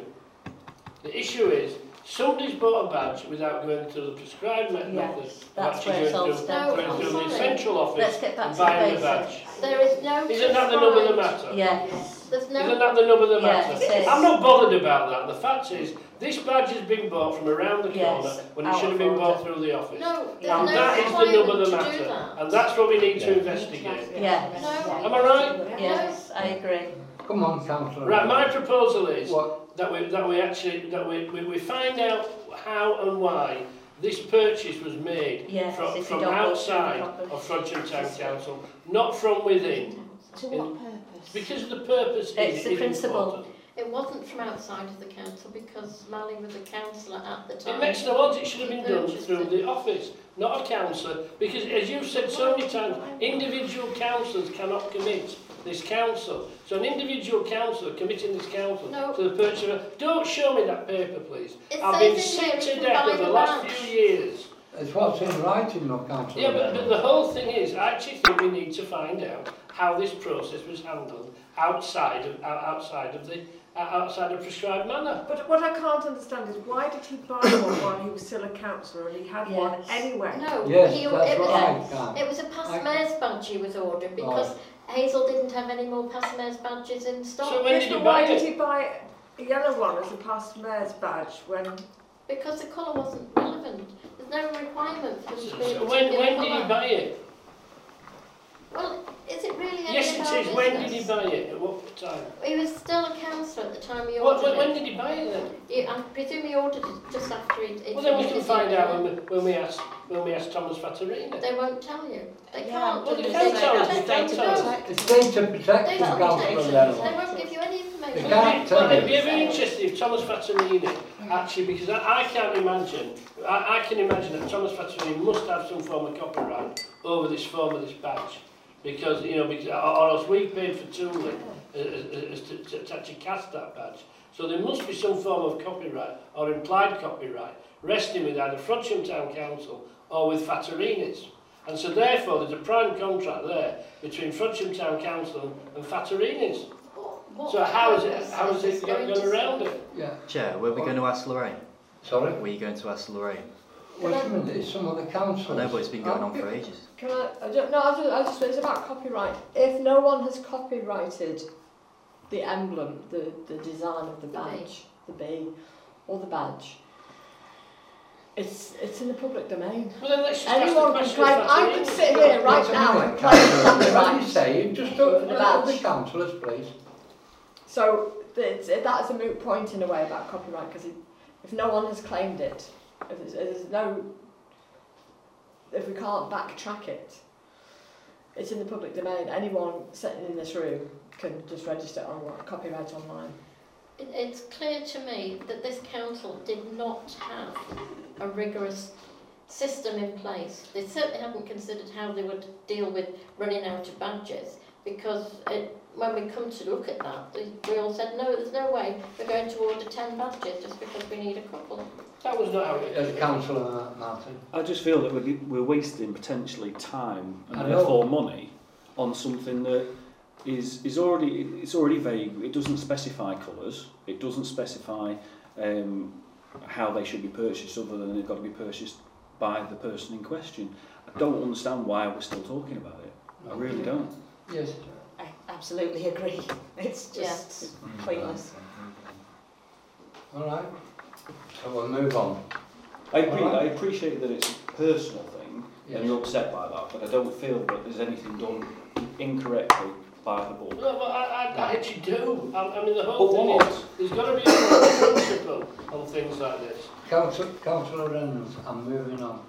The issue is, somebody's bought a badge without going to the prescribed me- Yes, method. that's actually where it's all through- stemmed Going from. through the Sorry. central office Let's get back and to the buying the basics. badge. There is no Isn't that the nub of the matter? Yes. There's no Isn't that the nub of the matter? it is. I'm not bothered about that. The fact is, this badge has been bought from around the corner Yes, when it should have been bought through the office. No. And no that is the nub of the matter. that. And that's what we need to investigate. Yes. No. Am I right? Yes, I agree. Come on, councillor. Right, my proposal is What? That we, that we actually, that we, we, we find out how and why this purchase was made Yes, from, from don't go through the outside proper- of Frodsham Town Council, not from within. To In- what purpose? Because the purpose It's is, the is principle. important. It wasn't from outside of the council because Mally was a councillor at the time. It makes no odds, it should have been done through it. the office, not a councillor, because as you've said so many times, individual councillors cannot commit this council. So an individual councillor committing this council No. to the purchase of a... Don't show me that paper, please. It I've been says there sick to death buy over the the last badge. few years. It's what's in writing, no, councillor. Yeah, but, but the whole thing is, I actually think we need to find out how this process was handled outside of, outside of the, uh, outside of prescribed manner. But what I can't understand is why did he buy one while he was still a councillor and he had one Yes. anyway? No, Yes, he, that's it was right, Cam. It was a past I- mayor's badge he was ordered because Hazel didn't have any more past mayor's badges in stock. So when Yes, did he but why buy did it? he buy a yellow one as a past mayor's badge when Because the colour wasn't relevant. There's no requirement for them to be So a when, particular when did you buy it? Well, is it really any Yes, of it our. When did he buy it? At what time? He was still a councillor at the time he ordered when, when it. did he buy it then? He- I presume he ordered it just after he... he Well, then we can find out when we, when we ask when we ask Thomas Fattorini. They won't tell you. They Yeah, can't. Well, they because can't tell us, don't- they can't they tell us. It's data They protection, don't protect Lennon. They won't give you any They information. can't tell Well, it'd be very interesting if Thomas Fattorini actually, because I, I can't imagine, I, I can imagine that Thomas Fattorini must have some form of copyright over this form of this badge. Because, you know, because, or or else we paid for tooling uh, to, to, to actually cast that badge. So there must be some form of copyright or implied copyright resting with either Frodsham Town Council or with Fattorini's. And so therefore there's a prime contract there between Frodsham Town Council and Fattorini's. What- what So how is it, how is it going to around serve? it? Yeah. Chair, were we going to ask Lorraine? Sorry? Were you going to ask Lorraine? What do you mean? It's some of the I know, but it's been going on for oh, ages. Can I, I don't, no, I just, I just, it's about copyright. If no one has copyrighted the emblem, the, the design of the The badge, the bee, or the badge, it's, it's in the public domain. Well then let's just Anyone can question claim, of I could sit here right Wait now and claim councillor. What do you copyright. say? Just to The the councillors, please. So it's, that's a moot point in a way about copyright because if no one has claimed it, if there's, if there's no, if we can't backtrack it, it's in the public domain. Anyone sitting in this room can just register online, copyright online. It's clear to me that this council did not have a rigorous system in place. They certainly haven't considered how they would deal with running out of badges because it, when we come to look at that, we all said, no, there's no way we're going to order 10 badges just because we need a couple. That was not how it As councillor Martin. I just feel that we're, we're wasting potentially time I and know. therefore money on something that is is already it's already vague. It doesn't specify colours. It doesn't specify um, how they should be purchased, other than they've got to be purchased by the person in question. I don't understand why we're still talking about it. I really don't. Yes. I absolutely agree. It's just pointless. All right. So we'll move on. I, appre- Alright. I appreciate that it's a personal thing Yes. and you're upset by that, but I don't feel that there's anything done incorrectly by the board. No, but I, I, I actually do. I, I mean, the whole But thing what? is, there's got to be a principle on things like this. Councillor, councillor Reynolds, I'm moving on.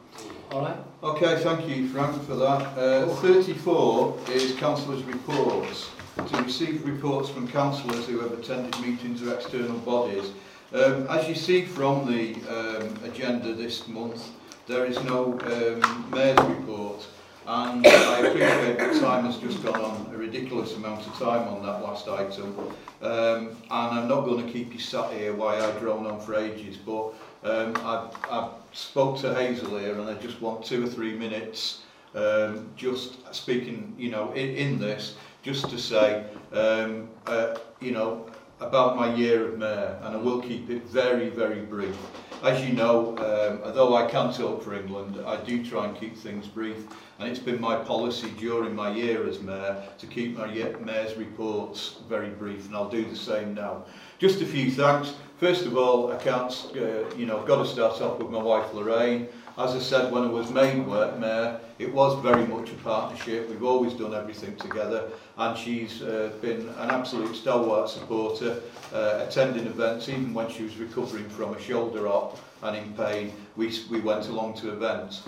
All right? Okay, thank you Frank for that. Uh, 34 is councillors' reports. To receive reports from councillors who have attended meetings of external bodies. Um, as you see from the um, agenda this month, there is no um, Mayor's report, and I appreciate that time has just gone on, a ridiculous amount of time on that last item, um, and I'm not going to keep you sat here while I drone on for ages, but um, I've, I've spoke to Hazel here, and I just want two or three minutes um, just speaking, you know, in, in this, just to say, um, uh, you know, about my year of mayor, and I will keep it very, very brief. As you know, um, although I can talk for England, I do try and keep things brief, and it's been my policy during my year as mayor to keep my mayor's reports very brief, and I'll do the same now. Just a few thanks. First of all, I can't, uh, you know, I've got to start off with my wife Lorraine. As I said, when I was made work mayor, it was very much a partnership. We've always done everything together, and she's uh, been an absolute stalwart supporter, uh, attending events even when she was recovering from a shoulder op and in pain. We, we went along to events.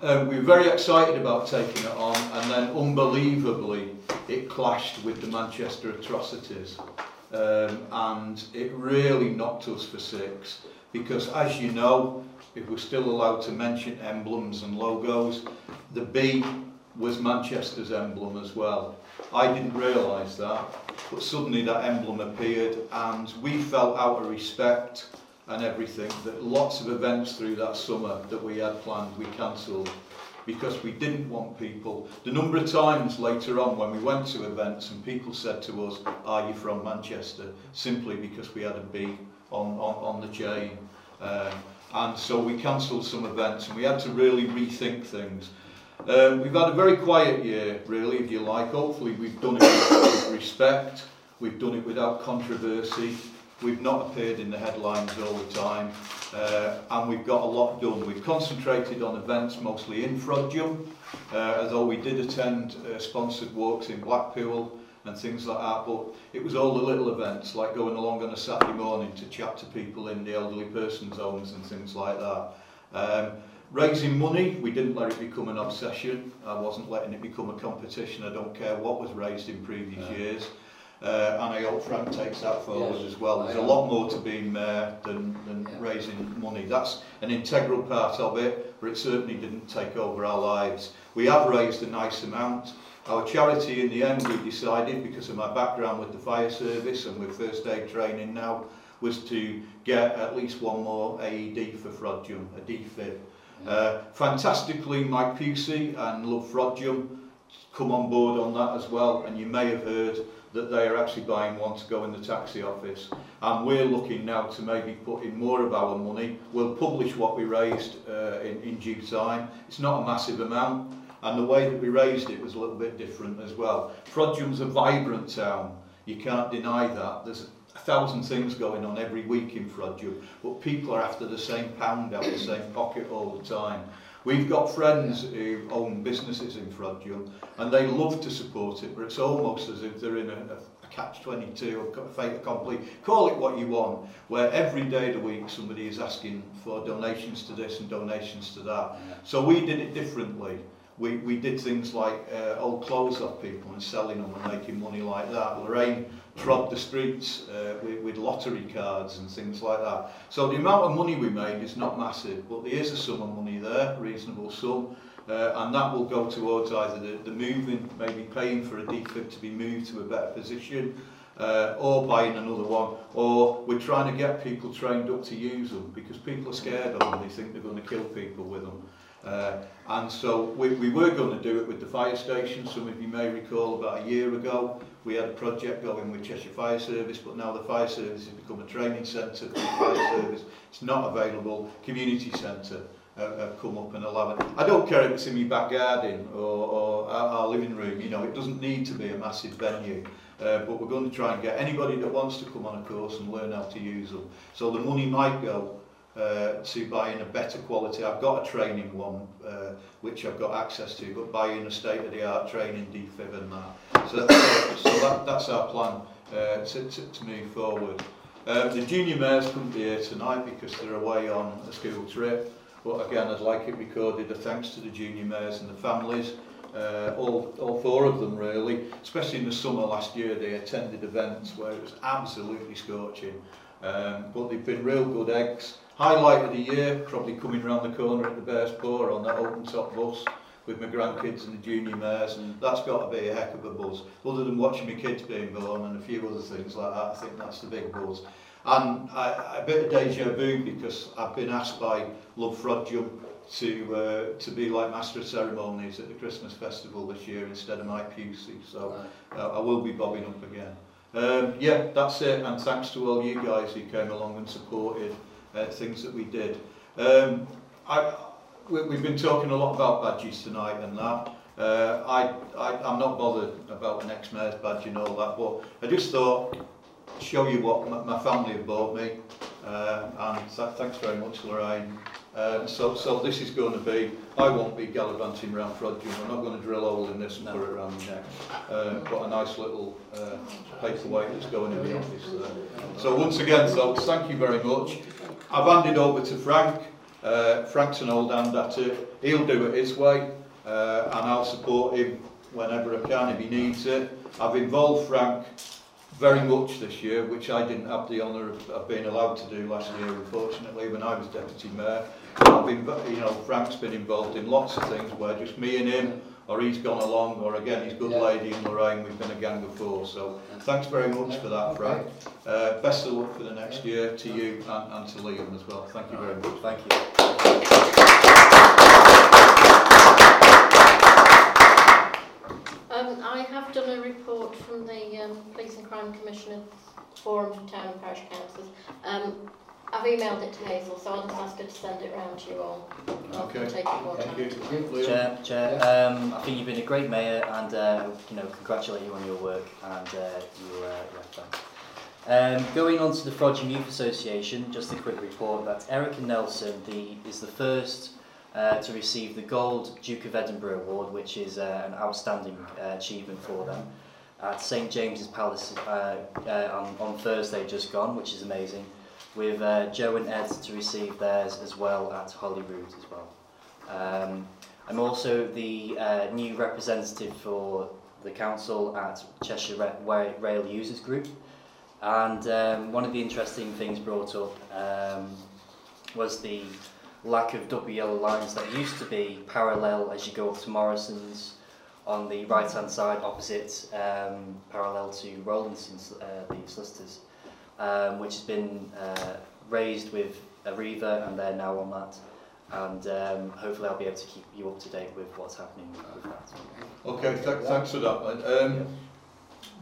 Um, we were very excited about taking it on, and then unbelievably, it clashed with the Manchester atrocities. Um, and it really knocked us for six because, as you know, if we're still allowed to mention emblems and logos, the bee was Manchester's emblem as well. I didn't realise that, but suddenly that emblem appeared and we felt out of respect and everything that lots of events through that summer that we had planned we cancelled because we didn't want people. The number of times later on when we went to events and people said to us, are you from Manchester? Simply because we had a bee on, on, on the chain. Um, and so we cancelled some events and we had to really rethink things. Um, we've had a very quiet year, really, if you like. Hopefully we've done it with respect, we've done it without controversy, we've not appeared in the headlines all the time, uh, and we've got a lot done. We've concentrated on events mostly in Frodium, uh, although we did attend uh, sponsored walks in Blackpool, and things like that. But it was all the little events, like going along on a Saturday morning to chat to people in the elderly person's homes and things like that. Um, raising money, we didn't let it become an obsession. I wasn't letting it become a competition. I don't care what was raised in previous yeah. years. Uh, and I hope Frank takes that forward yes, as well. There's a lot more to being mayor than, than yeah. raising money. That's an integral part of it, but it certainly didn't take over our lives. We have raised a nice amount, Our charity in the end we decided because of my background with the fire service and with first aid training now was to get at least one more AED for Frodsham, a defib. Yeah. Uh, fantastically Mike Pusey and Love Frodsham come on board on that as well and you may have heard that they are actually buying one to go in the taxi office and we're looking now to maybe put in more of our money. We'll publish what we raised uh, in, in due time. It's not a massive amount And the way that we raised it was a little bit different as well. Frodsham a vibrant town. You can't deny that. There's a thousand things going on every week in Frodsham, but people are after the same pound out the same pocket all the time. We've got friends who own businesses in Frodsham and they love to support it, but it's almost as if they're in a, a catch-22 or fait accompli, call it what you want, where every day of the week somebody is asking for donations to this and donations to that. So we did it differently we, we did things like uh, old clothes off people and selling them and making money like that. Lorraine trod the streets uh, with, with lottery cards and things like that. So the amount of money we made is not massive, but there is a sum of money there, reasonable sum, uh, and that will go towards either the, the moving, maybe paying for a defib to be moved to a better position, uh, or buying another one, or we're trying to get people trained up to use them because people are scared of them, they think they're going to kill people with them. Uh, and so we, we were going to do it with the fire station. Some of you may recall about a year ago we had a project going with Cheshire Fire Service, but now the fire service has become a training centre for the fire service. It's not available. Community centre uh, have come up and allow it. I don't care if it's in my back garden or, or our, our living room. You know, it doesn't need to be a massive venue. Uh, but we're going to try and get anybody that wants to come on a course and learn how to use them. So the money might go uh, to buying a better quality. I've got a training one, uh, which I've got access to, but buying a state-of-the-art training defib and that. So, so that, that's our plan uh, to, to, to move forward. Uh, the junior mayors couldn't be here tonight because they're away on a school trip. But again, I'd like it recorded a thanks to the junior mayors and the families. Uh, all, all four of them really, especially in the summer last year, they attended events where it was absolutely scorching. Um, but they've been real good eggs. Highlight of the year, probably coming round the corner at the Bears Pour on that open top bus with my grandkids and the junior mares, and that's got to be a heck of a buzz. Other than watching my kids being born and a few other things like that, I think that's the big buzz. And I, a bit of deja vu because I've been asked by Love Fraud Jump to uh, to be like master of ceremonies at the Christmas festival this year instead of Mike Pusey. So uh, I will be bobbing up again. Um, yeah, that's it. And thanks to all you guys who came along and supported uh, things that we did. Um, I, we, we've been talking a lot about badges tonight and that. Uh, I, I, I'm not bothered about an ex-mayor's badge and all that, but I just thought, show you what my, my family have bought me. Uh, and th thanks very much, Lorraine. Um, so, so this is going to be, I won't be gallivanting around Frodsham, I'm not going to drill a hole in this and put it around my neck. Uh, a nice little uh, paperweight that's going in the office there. So once again, folks, thank you very much. I've handed over to Frank. Uh, Frank's an old hand at it. He'll do it his way, uh, and I'll support him whenever I can if he needs it. I've involved Frank very much this year, which I didn't have the honour of, of being allowed to do last year, unfortunately, when I was deputy mayor. I've been, you know, Frank's been involved in lots of things where just me and him, or he's gone along, or again, his good yeah. lady and Lorraine, we've been a gang of four. So thanks very much for that, Frank. Uh, best of luck for the next year to you and, and to Liam as well. Thank you very much. Thank you. Um, I have done a report from the um, Police and Crime Commissioner Forum for Town and Parish Councils. Um, I've emailed it to Hazel, so I'll just ask her to send it round to you all. Okay. Take it more Thank time. you. Chair, Chair um, I think you've been a great mayor and uh, you know, congratulate you on your work and uh, you, uh, yeah, thanks. Um, going on to the Frodsham Youth Association, just a quick report that Erica Nelson the, is the first uh, to receive the Gold Duke of Edinburgh Award, which is uh, an outstanding uh, achievement for them, at St James's Palace uh, uh, on, on Thursday just gone, which is amazing, with uh, Joe and Ed to receive theirs as well at Holyrood as well. Um, I'm also the uh, new representative for the council at Cheshire Rail Users Group, and um, one of the interesting things brought up um, was the lack of double yellow lines that used to be parallel as you go up to Morrison's on the right hand side opposite um, parallel to Rowlandson's uh, the solicitors um, which has been uh, raised with Arriva and they're now on that and um, hopefully I'll be able to keep you up to date with what's happening with that. Okay, th thanks for that. Um,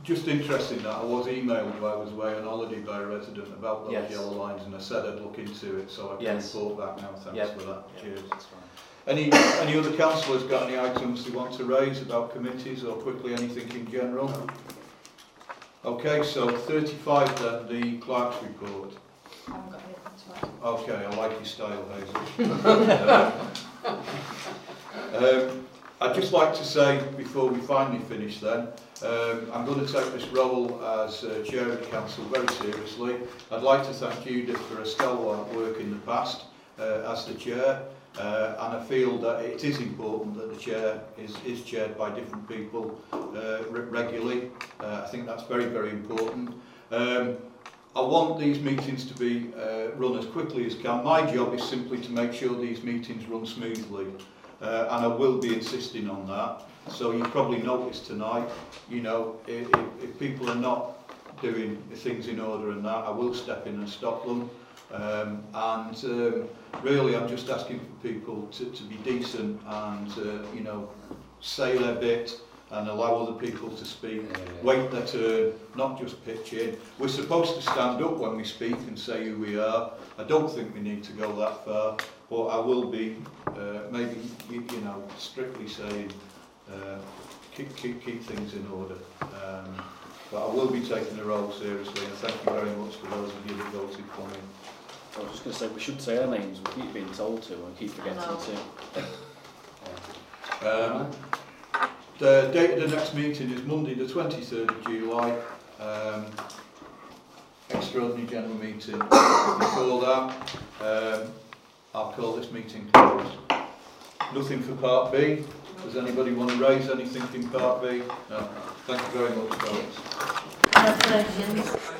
just interesting that I was emailed while I was away on holiday by a resident about those Yes. yellow lines and I said I'd look into it, so I can Yes. report back now. Thanks Yep. for that. Yep, Cheers. that's fine. Any, any other councillors got any items they want to raise about committees or quickly anything in general? Okay, so 35 then, the clerk's report. I haven't got anything to add. Okay, I like your style, Hazel. um, I'd just like to say, before we finally finish then, um, I'm going to take this role as uh, Chair of the Council very seriously. I'd like to thank Judith for her stalwart work in the past uh, as the Chair uh, and I feel that it is important that the chair is, is chaired by different people uh, re regularly. Uh, I think that's very, very important. Um, I want these meetings to be uh, run as quickly as can. My job is simply to make sure these meetings run smoothly. Uh, and I will be insisting on that. So you probably noticed tonight, you know, if, if, if people are not doing things in order and that, I will step in and stop them. Um, and um, really, I'm just asking for people to, to be decent and, uh, you know, say their bit and allow other people to speak, yeah, yeah. wait their turn, not just pitch in. We're supposed to stand up when we speak and say who we are. I don't think we need to go that far, but I will be, uh, maybe, you, you know, strictly saying, uh, keep, keep, keep things in order. Um, but I will be taking the role seriously, and thank you very much for those of you that voted for me. I was just going to say, we should say our names, we keep being told to and keep forgetting know. to. Um, the date of the next meeting is Monday the 23rd of July. Um, extraordinary general meeting. Before that, um, I'll call this meeting closed. Nothing for part B. Does anybody want to raise anything in part B? No. Thank you very much, folks. Congratulations.